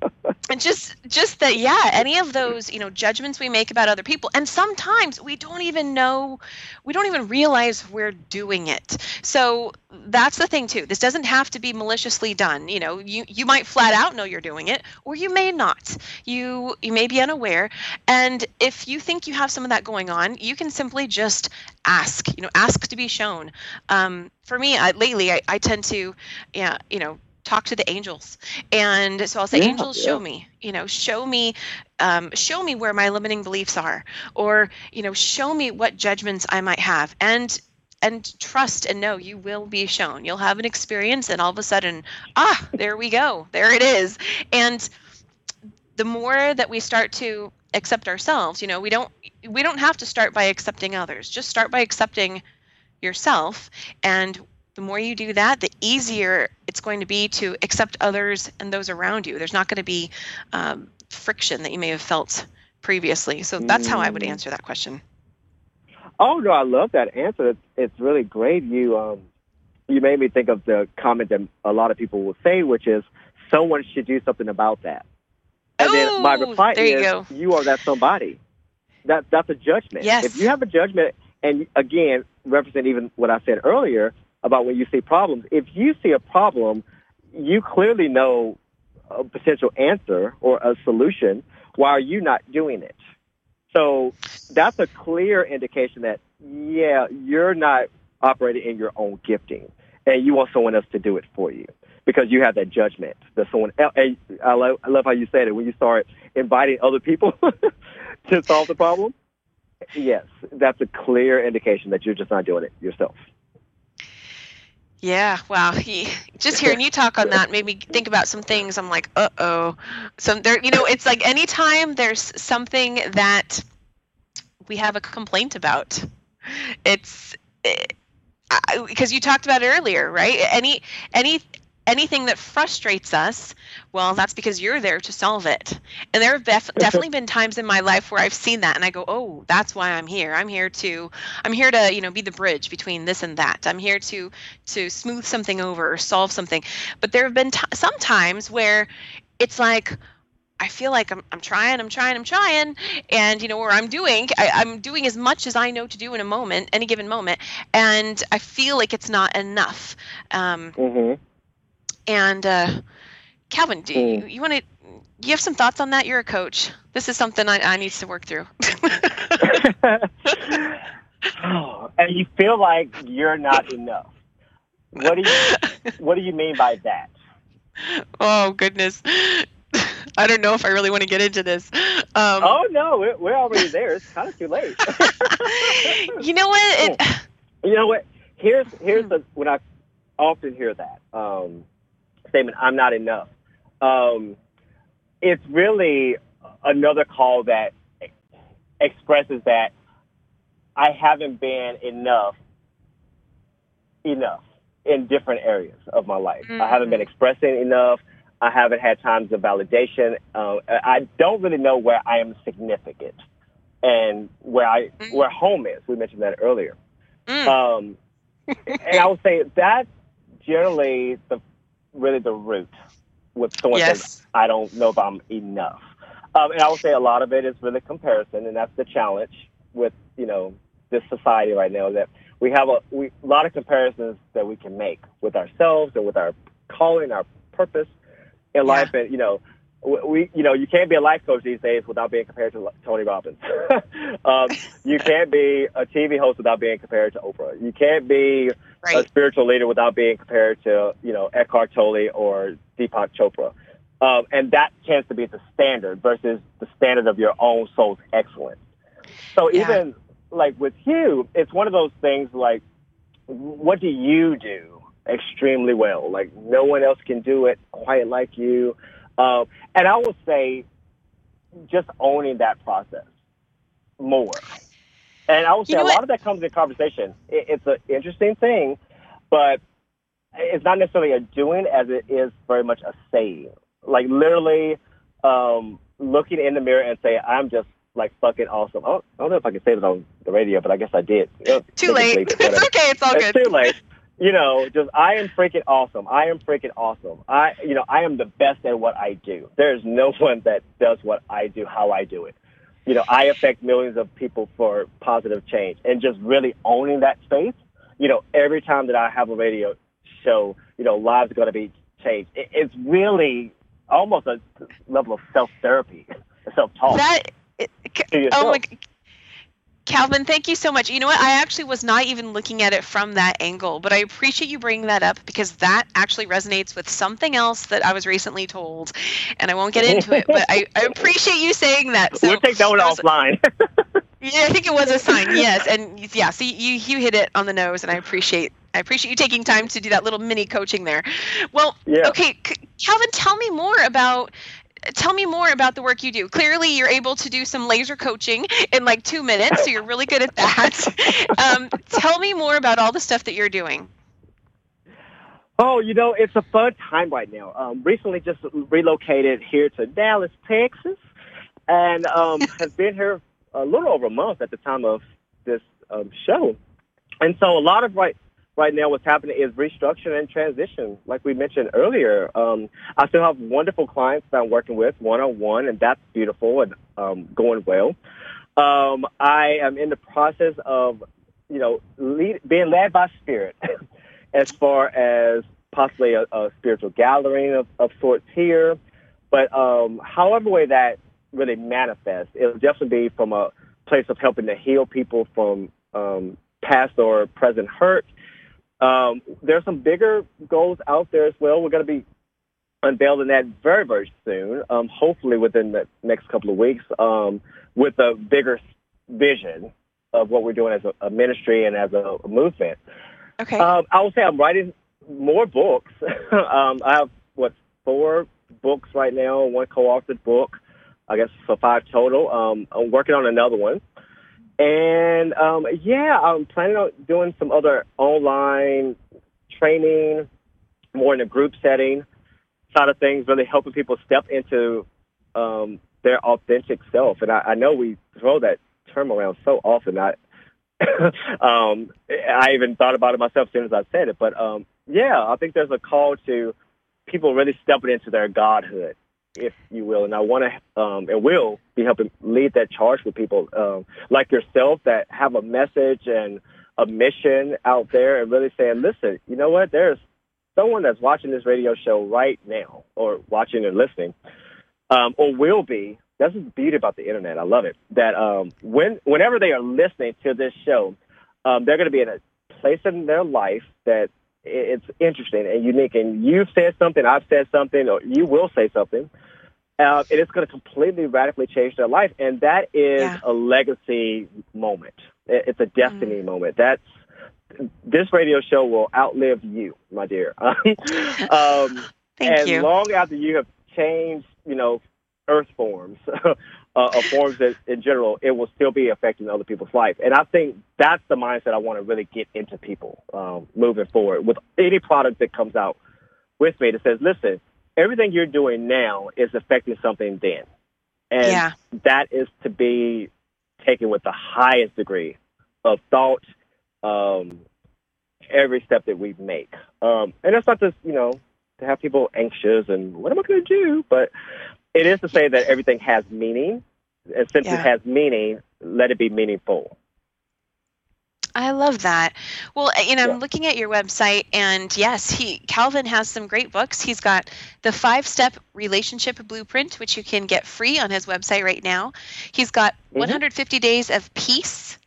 just, just that, yeah. Any of those, you know, judgments we make about other people, and sometimes we don't even know, we don't even realize we're doing it. So that's the thing too. This doesn't have to be maliciously done. You know, you you might flat out know you're doing it, or you may not. You you may be unaware. And if you think you have some of that going on, you can simply just ask. You know, ask to be shown. Um, for me, I, lately, I, I tend to, yeah, you know, talk to the angels and so i'll say
Yeah,
angels show me you know show me um, show me where my limiting beliefs are or you know show me what judgments i might have and and trust and know you will be shown you'll have an experience and all of a sudden ah there we go there it is and the more that we start to accept ourselves you know we don't we don't have to start by accepting others just start by accepting yourself and the more you do that the easier it's going to be to accept others and those around you there's not going to be um, friction that you may have felt previously so that's how i would answer that question
Oh no, I love that answer. It's, it's really great. You um, you made me think of the comment that a lot of people will say, which is someone should do something about that. And then my
Oh,
reply
there you
is,
go.
you are that somebody. That that's a judgment.
Yes.
If you have a judgment, and again, represent even what I said earlier about when you see problems. If you see a problem, you clearly know a potential answer or a solution. Why are you not doing it? So that's a clear indication that yeah, you're not operating in your own gifting, and you want someone else to do it for you because you have that judgment that someone. el- And I love, I love how you said it when you start inviting other people *laughs* to solve the problem. yes, that's a clear indication that you're just not doing it yourself.
Yeah, wow. He, just hearing you talk on that made me think about some things. I'm like, uh oh. Some there, you know, it's like anytime there's something that we have a complaint about, it's because you talked about it earlier, right? Any any anything that frustrates us, well, that's because you're there to solve it. And there have def- definitely been times in my life where I've seen that and I go, "Oh, that's why I'm here. I'm here to I'm here to, you know, be the bridge between this and that. I'm here to to smooth something over or solve something." But there have been t- some times where it's like I feel like I'm, I'm trying, I'm trying, I'm trying, and you know where I'm doing, I, am doing as much as I know to do in a moment, any given moment, and I feel like it's not enough. Um,
mm-hmm.
And uh, Calvin, do you, you want to? You have some thoughts on that? You're a coach. This is something I, I need to work through.
oh, *laughs* *laughs* and you feel like you're not enough. What do you What do you mean by that?
Oh goodness. *laughs* I don't know if I really want to get into this. Um,
oh no, we're, we're already there. It's kind of too late.
you know what? It,
you know what? Here's here's the, when I often hear that um, statement. I'm not enough. Um, it's really another call that expresses that I haven't been enough enough in different areas of my life. Mm-hmm. I haven't been expressing enough. I haven't had times of validation. Uh, I don't really know where I am significant and where I mm. where home is. We mentioned that earlier. Mm. Um, *laughs* and I would say that's generally the really the root with someone yes. says I don't know if I'm enough. Um, and I would say a lot of it is really comparison, and that's the challenge with you know this society right now that we have a, we, a lot of comparisons that we can make with ourselves and with our calling, our purpose, in life, and you know, we, you know, you can't be a life coach these days without being compared to Tony Robbins. *laughs* um, you can't be a TV host without being compared to Oprah. You can't be right. a spiritual leader without being compared to, you know, Eckhart Tolle or Deepak Chopra. Um, and that tends to be the standard versus the standard of your own soul's excellence. So yeah. even like with you, it's one of those things like, what do you do extremely well. Like no one else can do it quite like you. Um, and I would say just owning that process more. And I would say you know a what? lot of that comes in conversation. It, it's an interesting thing, but it's not necessarily a doing as it is very much a saying. Like literally um, looking in the mirror and say, I'm just like fucking awesome. I don't, I don't know if I can say this on the radio, but I guess I did.
Too late. *laughs* It's okay. It's all
it's
good.
too late you know, just I am freaking awesome. I am freaking awesome. I, you know, I am the best at what I do. There's no *laughs* one that does what I do, how I do it. You know, I affect millions of people for positive change and just really owning that space. You know, every time that I have a radio show, you know, lives are going to be changed. It's really almost a level of self therapy, *laughs* self talk.
That, oh my, Calvin, thank you so much. You know what? I actually was not even looking at it from that angle, but I appreciate you bringing that up because that actually resonates with something else that I was recently told, and I won't get into it. But I, I appreciate you saying that.
So we'll take that one offline. *laughs*
yeah, I think it was a sign. Yes, and yeah, so you you hit it on the nose, and I appreciate I appreciate you taking time to do that little mini coaching there. Well, yeah. okay, Calvin, tell me more about tell me more about the work you do. Clearly, you're able to do some laser coaching in like two minutes, so you're really good at that. *laughs* um, tell me more about all the stuff that you're doing.
Oh, you know, it's a fun time right now. Um, recently, just relocated here to Dallas, Texas, and um, *laughs* has been here a little over a month at the time of this um, show. And so, a lot of right right now what's happening is restructuring and transition. Like we mentioned earlier, um, I still have wonderful clients that I'm working with one on one, and that's beautiful and um, going well. Um, I am in the process of, you know, lead, being led by spirit *laughs* as far as possibly a, a spiritual gathering of, of sorts here. But um, however way that really manifests, it'll definitely be from a place of helping to heal people from um, past or present hurt um, there's some bigger goals out there as well. We're going to be unveiling that very, very soon, um, hopefully within the next couple of weeks, um, with a bigger vision of what we're doing as a, a ministry and as a, a movement.
Okay.
Um, I would say I'm writing more books. *laughs* um, I have what four books right now, one co-authored book. I guess for five total. Um, I'm working on another one, and um, yeah, I'm planning on doing some other online training, more in a group setting side of things, really helping people step into um, their authentic self. And I, I know we throw that term around so often. I *coughs* um, I even thought about it myself as soon as I said it. But um, yeah, I think there's a call to people really stepping into their godhood, if you will. And I want to um, and will be helping lead that charge with people um, like yourself that have a message and a mission out there and really saying, listen, you know what? There's someone that's watching this radio show right now or watching and listening um, or will be that's the beauty about the internet. I love it. That um, when whenever they are listening to this show, um, they're going to be in a place in their life that it's interesting and unique. And you've said something, I've said something, or you will say something, uh, and it's going to completely radically change their life. And that is
Yeah.
a legacy moment. It's a destiny
Mm.
moment. That's this radio show will outlive you, my dear. *laughs* um, *laughs*
Thank
and
you.
long after you have changed, you know, earth forms *laughs* uh, or forms that in general, it will still be affecting other people's life. And I think that's the mindset I want to really get into people um, moving forward with any product that comes out with me that says, listen, everything you're doing now is affecting something then. And
Yeah.
that is to be taken with the highest degree of thought um, every step that we make. Um, and that's not just, you know, to have people anxious and what am I going to do? But it is to say that everything has meaning. And since
Yeah.
it has meaning, let it be meaningful.
I love that. Well, uh, you know,
Yeah.
I'm looking at your website, and yes, he Calvin has some great books. He's got the Five Step Relationship Blueprint, which you can get free on his website right now. He's got
Mhm.
150 Days of Peace.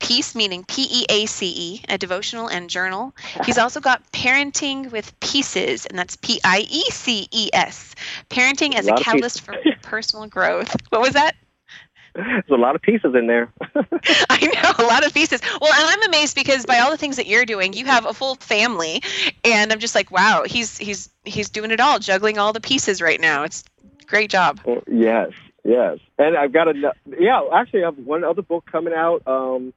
Peace meaning P E A C E, a devotional and journal. He's also got Parenting with Pieces, and that's P I E C E S. Parenting as a
of
catalyst for personal growth. What was that?
There's a lot of pieces in there. *laughs*
I know a lot of pieces. Well, and I'm amazed because by all the things that you're doing, you have a full family, and I'm just like, wow, he's he's he's doing it all, juggling all the pieces right now. It's great job.
yes, yes. And I've got a yeah. Actually, I have one other book coming out. Um,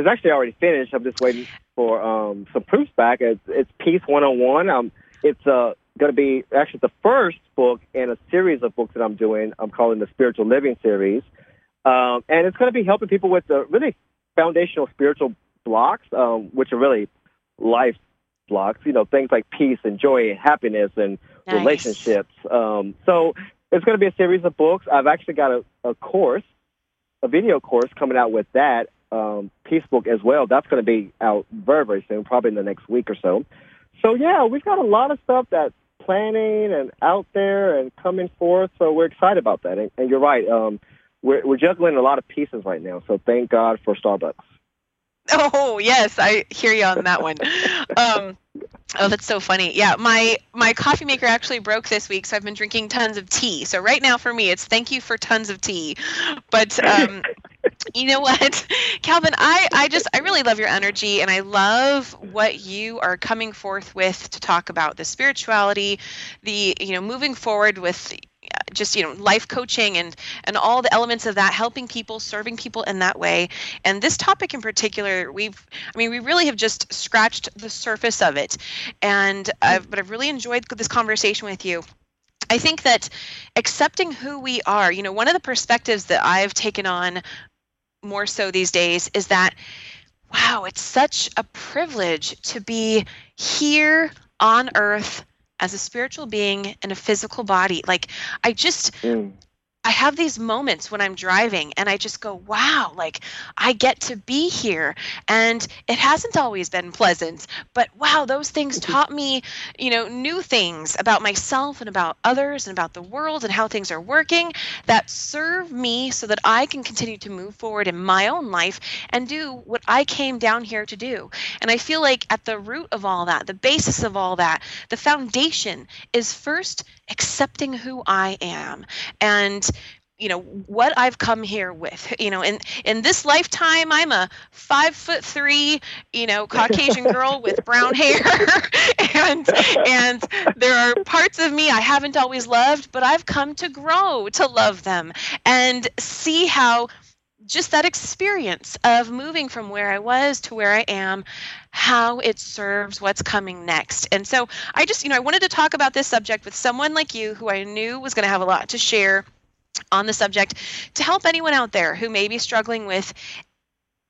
it's actually already finished. I'm just waiting for um, some proofs back. It's, it's Peace 101. Um, it's uh, going to be actually the first book in a series of books that I'm doing. I'm calling the Spiritual Living series, um, and it's going to be helping people with the really foundational spiritual blocks, um, which are really life blocks. You know, things like peace and joy and happiness and
Nice.
relationships. Um, so it's going to be a series of books. I've actually got a, a course, a video course coming out with that um, Peace book as well. That's going to be out very, very soon, probably in the next week or so. So yeah, we've got a lot of stuff that's planning and out there and coming forth. So we're excited about that. And, and you're right. Um, we're, we're juggling a lot of pieces right now. So thank God for Starbucks. *laughs*
Oh yes, I hear you on that one. Um, oh, that's so funny. Yeah, my my coffee maker actually broke this week, so I've been drinking tons of tea. So right now for me, it's thank you for tons of tea. But um, *laughs* you know what, *laughs* Calvin, I I just I really love your energy, and I love what you are coming forth with to talk about the spirituality, the you know moving forward with just you know life coaching and and all the elements of that helping people serving people in that way. And this topic in particular we've i mean we really have just scratched the surface of it. And I've, but i've really enjoyed this conversation with you. I think that accepting who we are you know one of the perspectives that i've taken on more so these days is that wow it's such a privilege to be here on earth as a spiritual being in a physical body like i just
Mm.
I have these moments when I'm driving and I just go, wow, like I get to be here. And it hasn't always been pleasant, but wow, those things mm-hmm. taught me, you know, new things about myself and about others and about the world and how things are working that serve me so that I can continue to move forward in my own life and do what I came down here to do. And I feel like at the root of all that, the basis of all that, the foundation is first accepting who I am. And you know what I've come here with. You know, in in this lifetime, I'm a five foot three, you know, Caucasian girl with brown hair, *laughs* and and there are parts of me I haven't always loved, but I've come to grow to love them and see how just that experience of moving from where I was to where I am, how it serves what's coming next. And so I just, you know, I wanted to talk about this subject with someone like you who I knew was going to have a lot to share on the subject to help anyone out there who may be struggling with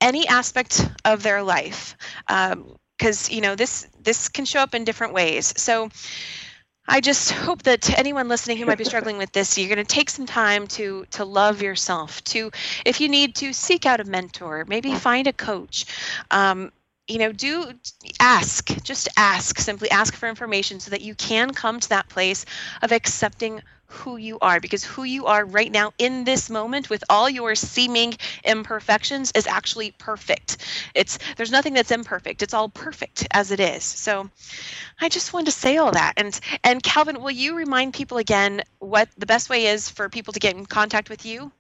any aspect of their life because um, you know this this can show up in different ways so i just *laughs* hope that anyone listening who might be struggling with this you're going to take some time to to love yourself to if you need to seek out a mentor maybe find a coach. Um, you know do ask just ask simply ask for information so that you can come to that place of accepting who you are because who you are right now in this moment with all your seeming imperfections is actually perfect. It's there's nothing that's imperfect. It's all perfect as it is. So I just wanted to say all that. And and Calvin, will you remind people again what the best way is for people to get in contact with you?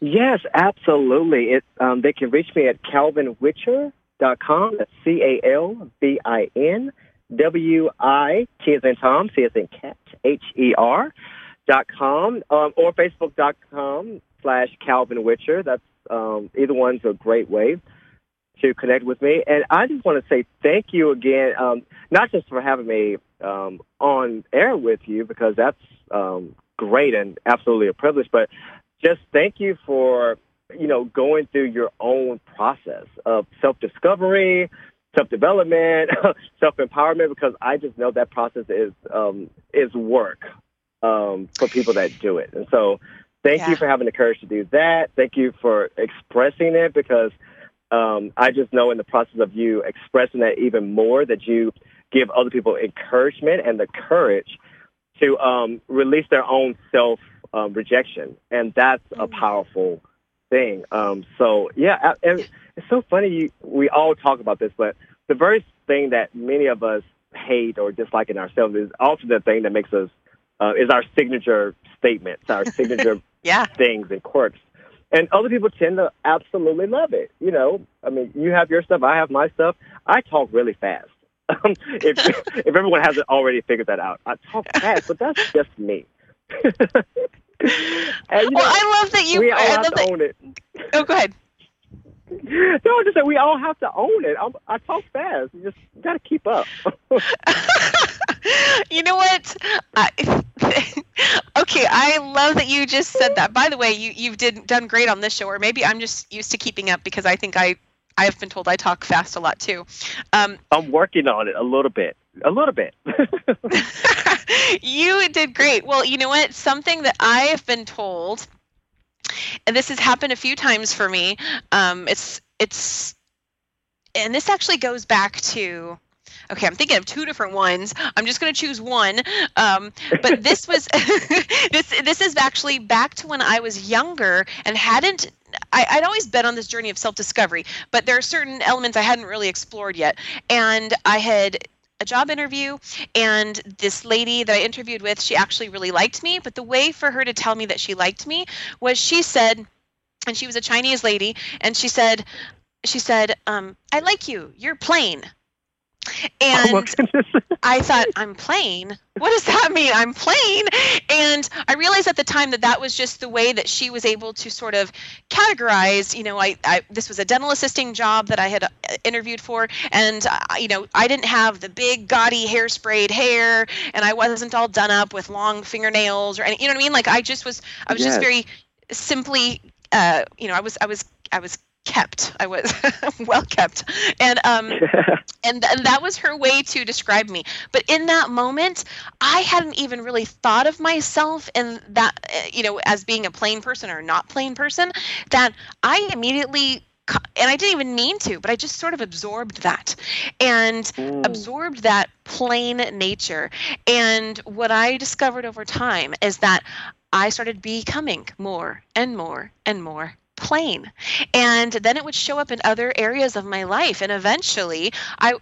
Yes, absolutely. It um, they can reach me at calvinwitcher.com. That's C A L V I N W I T as in Tom, C as in cat, H E R dot com, um, or Facebook dot com slash Calvin Witcher. That's um, either one's a great way to connect with me. And I just want to say thank you again, um, not just for having me um, on air with you because that's um, great and absolutely a privilege, but just thank you for you know going through your own process of self discovery self development, *laughs* self empowerment, because I just know that process is um, is work um, for people that do it. And so, thank yeah. you for having the courage to do that. Thank you for expressing it because um, I just know in the process of you expressing that even more that you give other people encouragement and the courage to um, release their own self um, rejection, and that's mm-hmm. a powerful thing. Um, so yeah, it's so funny. You, we all talk about this, but the very thing that many of us hate or dislike in ourselves is also the thing that makes us uh, is our signature statements, our signature *laughs*
yeah.
things and quirks. And other people tend to absolutely love it. You know, I mean, you have your stuff, I have my stuff. I talk really fast. *laughs* if *laughs* if everyone hasn't already figured that out, I talk fast, but that's just me.
And, well, know, I love that you.
We all
I
have
to
that, own it.
Oh, go ahead.
No, I just that we all have to own it. I'm, i talk fast. You just got to keep up. *laughs*
you know what? I, *laughs* okay, I love that you just said that. By the way, you you've did done great on this show, or maybe I'm just used to keeping up because I think I I have been told I talk fast a lot too. Um,
I'm working on it a little bit. A little bit. *laughs*
you did great. Well, you know what? Something that I have been told and this has happened a few times for me. Um, it's it's and this actually goes back to okay i'm thinking of two different ones i'm just going to choose one um, but this was *laughs* this this is actually back to when i was younger and hadn't I, would always been on this journey of self-discovery but there are certain elements i hadn't really explored yet and i had a job interview and this lady that I interviewed with, she actually really liked me, but the way for her to tell me that she liked me was she said and she was a Chinese lady and she said she said, um, I like you. You're plain. And I thought, I'm plain? What does that mean? I'm plain? And I realized at the time that that was just the way that she was able to sort of categorize, you know, I, I this was a dental assisting job that I had uh, interviewed for. And, uh, you know, I didn't have the big gaudy hairsprayed hair and I wasn't all done up with long fingernails or any, you know what I mean? Like I just was, I was yes. just very simply, uh, you know, I was, I was, I was kept. I was *laughs* well kept, and um, *laughs* and th- that was her way to describe me. But in that moment, I hadn't even really thought of myself in that, uh, you know, as being a plain person or not plain person. That I immediately and I didn't even mean to, but I just sort of absorbed that and mm. absorbed that plain nature. And what I discovered over time is that I started becoming more and more and more plain and then it would show up in other areas of my life and eventually i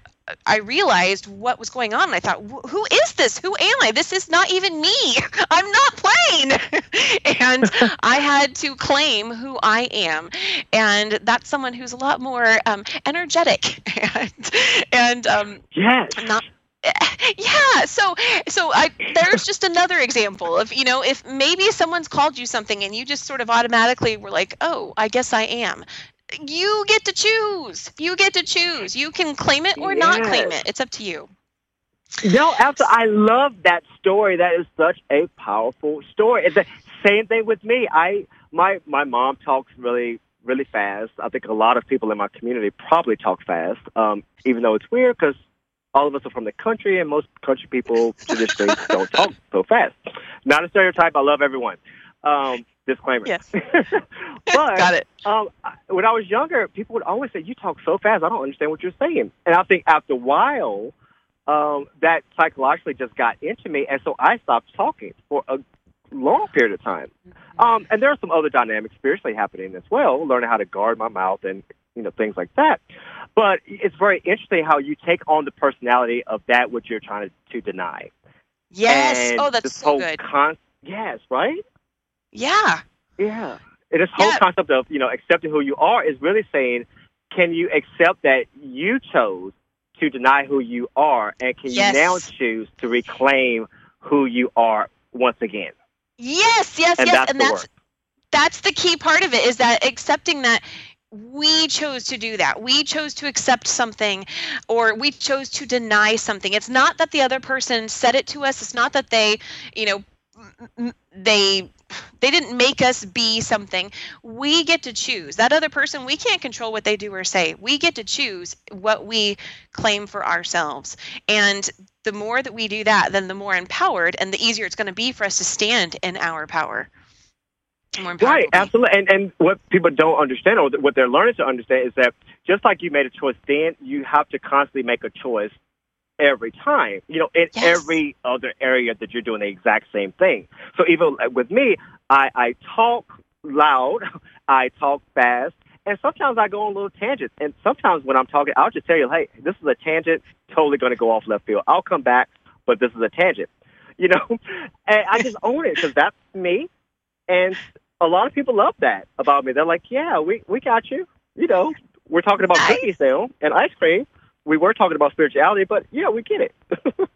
I realized what was going on. And I thought, who is this? Who am I? This is not even me. *laughs* I'm not plain. *laughs* and *laughs* I had to claim who I am. And that's someone who's a lot more um, energetic and, and um,
yes.
not *laughs* yeah so so i there's just another example of you know if maybe someone's called you something and you just sort of automatically were like oh i guess i am you get to choose. You get to choose. You can claim it or yes. not claim it. It's up to you.
No, absolutely. I love that story. That is such a powerful story. It's the same thing with me. I my my mom talks really really fast. I think a lot of people in my community probably talk fast, um, even though it's weird because all of us are from the country, and most country people traditionally don't talk *laughs* so fast. Not a stereotype. I love everyone. Um, Disclaimer.
Yes. *laughs*
but
Got it.
Um, when I was younger, people would always say, "You talk so fast, I don't understand what you're saying." And I think after a while, um, that psychologically just got into me, and so I stopped talking for a long period of time. Um, and there are some other dynamics spiritually happening as well, learning how to guard my mouth and you know things like that. But it's very interesting how you take on the personality of that which you're trying to, to deny.
Yes.
And
oh, that's
so
good.
Con- yes, right.
Yeah.
Yeah. And this whole
Yeah.
concept of, you know, accepting who you are is really saying, can you accept that you chose to deny who you are and can
Yes.
you now choose to reclaim who you are once again?
Yes, yes,
And
yes.
that's
and that's
work.
that's the key part of it is that accepting that we chose to do that. We chose to accept something or we chose to deny something. It's not that the other person said it to us. It's not that they, you know, they they didn't make us be something. We get to choose. That other person, we can't control what they do or say. We get to choose what we claim for ourselves. And the more that we do that, then the more empowered and the easier it's going to be for us to stand in our power.
Right, absolutely. And and what people don't understand or what they're learning to understand is that just like you made a choice then, you have to constantly make a choice every time. You know, in
Yes.
every other area that you're doing the exact same thing. So even uh, with me, I, I talk loud, *laughs* I talk fast, and sometimes I go on little tangents. And sometimes when I'm talking, I'll just tell you, hey, this is a tangent, totally going to go off left field. I'll come back, but this is a tangent. *laughs* You know, and I just own it because that's me. And a lot of people love that about me. They're like, yeah, we, we got you. You know, we're talking about
Nice.
cookies now and ice cream. We were talking about spirituality, but yeah, we get it. *laughs*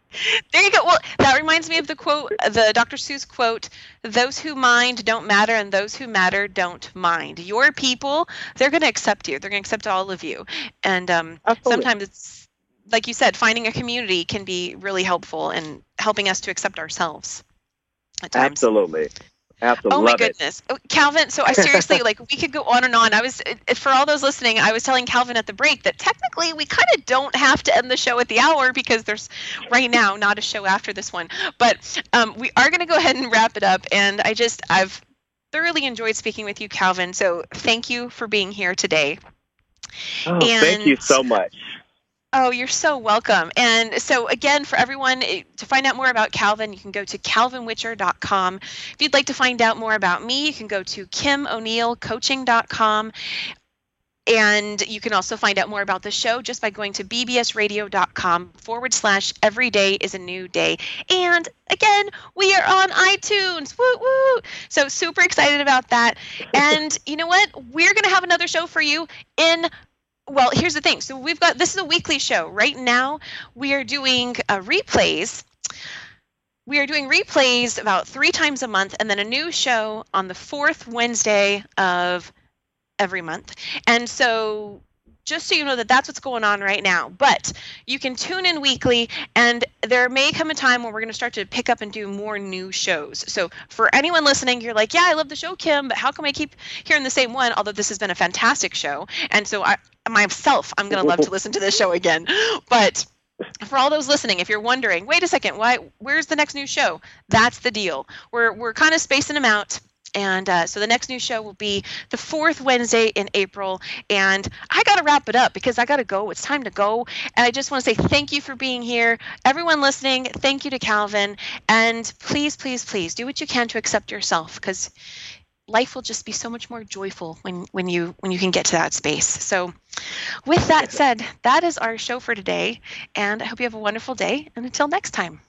There you go. Well, that reminds me of the quote, the Dr. Seuss quote: "Those who mind don't matter, and those who matter don't mind." Your people, they're going to accept you. They're going to accept all of you. And um, sometimes it's like you said, finding a community can be really helpful in helping us to accept ourselves. At times.
Absolutely. Absolutely.
Oh my
Love it.
goodness, oh, Calvin! So I seriously *laughs* like we could go on and on. I was for all those listening. I was telling Calvin at the break that technically we kind of don't have to end the show at the hour because there's right now not a show after this one. But um, we are going to go ahead and wrap it up. And I just I've thoroughly enjoyed speaking with you, Calvin. So thank you for being here today.
Oh, thank you so much.
Oh, you're so welcome. And so, again, for everyone eh, to find out more about Calvin, you can go to calvinwitcher.com. If you'd like to find out more about me, you can go to kimoneillcoaching.com. And you can also find out more about the show just by going to bbsradio.com forward slash every day is a new day. And again, we are on iTunes. Woo woo. So super excited about that. *laughs* And you know what? We're going to have another show for you in well, here's the thing. So we've got this is a weekly show. Right now, we are doing uh, replays. We are doing replays about three times a month, and then a new show on the fourth Wednesday of every month. And so, just so you know that that's what's going on right now. But you can tune in weekly, and there may come a time when we're going to start to pick up and do more new shows. So, for anyone listening, you're like, "Yeah, I love the show, Kim, but how come I keep hearing the same one?" Although this has been a fantastic show, and so I myself, I'm going to love to listen to this show again. But for all those listening, if you're wondering, wait a second, why? Where's the next new show? That's the deal. We're we're kind of spacing them out. And uh, so the next new show will be the fourth Wednesday in April. And I got to wrap it up because I got to go. It's time to go. And I just want to say thank you for being here. Everyone listening, thank you to Calvin. And please, please, please do what you can to accept yourself because life will just be so much more joyful when when you when you can get to that space. So with that said that is our show for today and i hope you have a wonderful day and until next time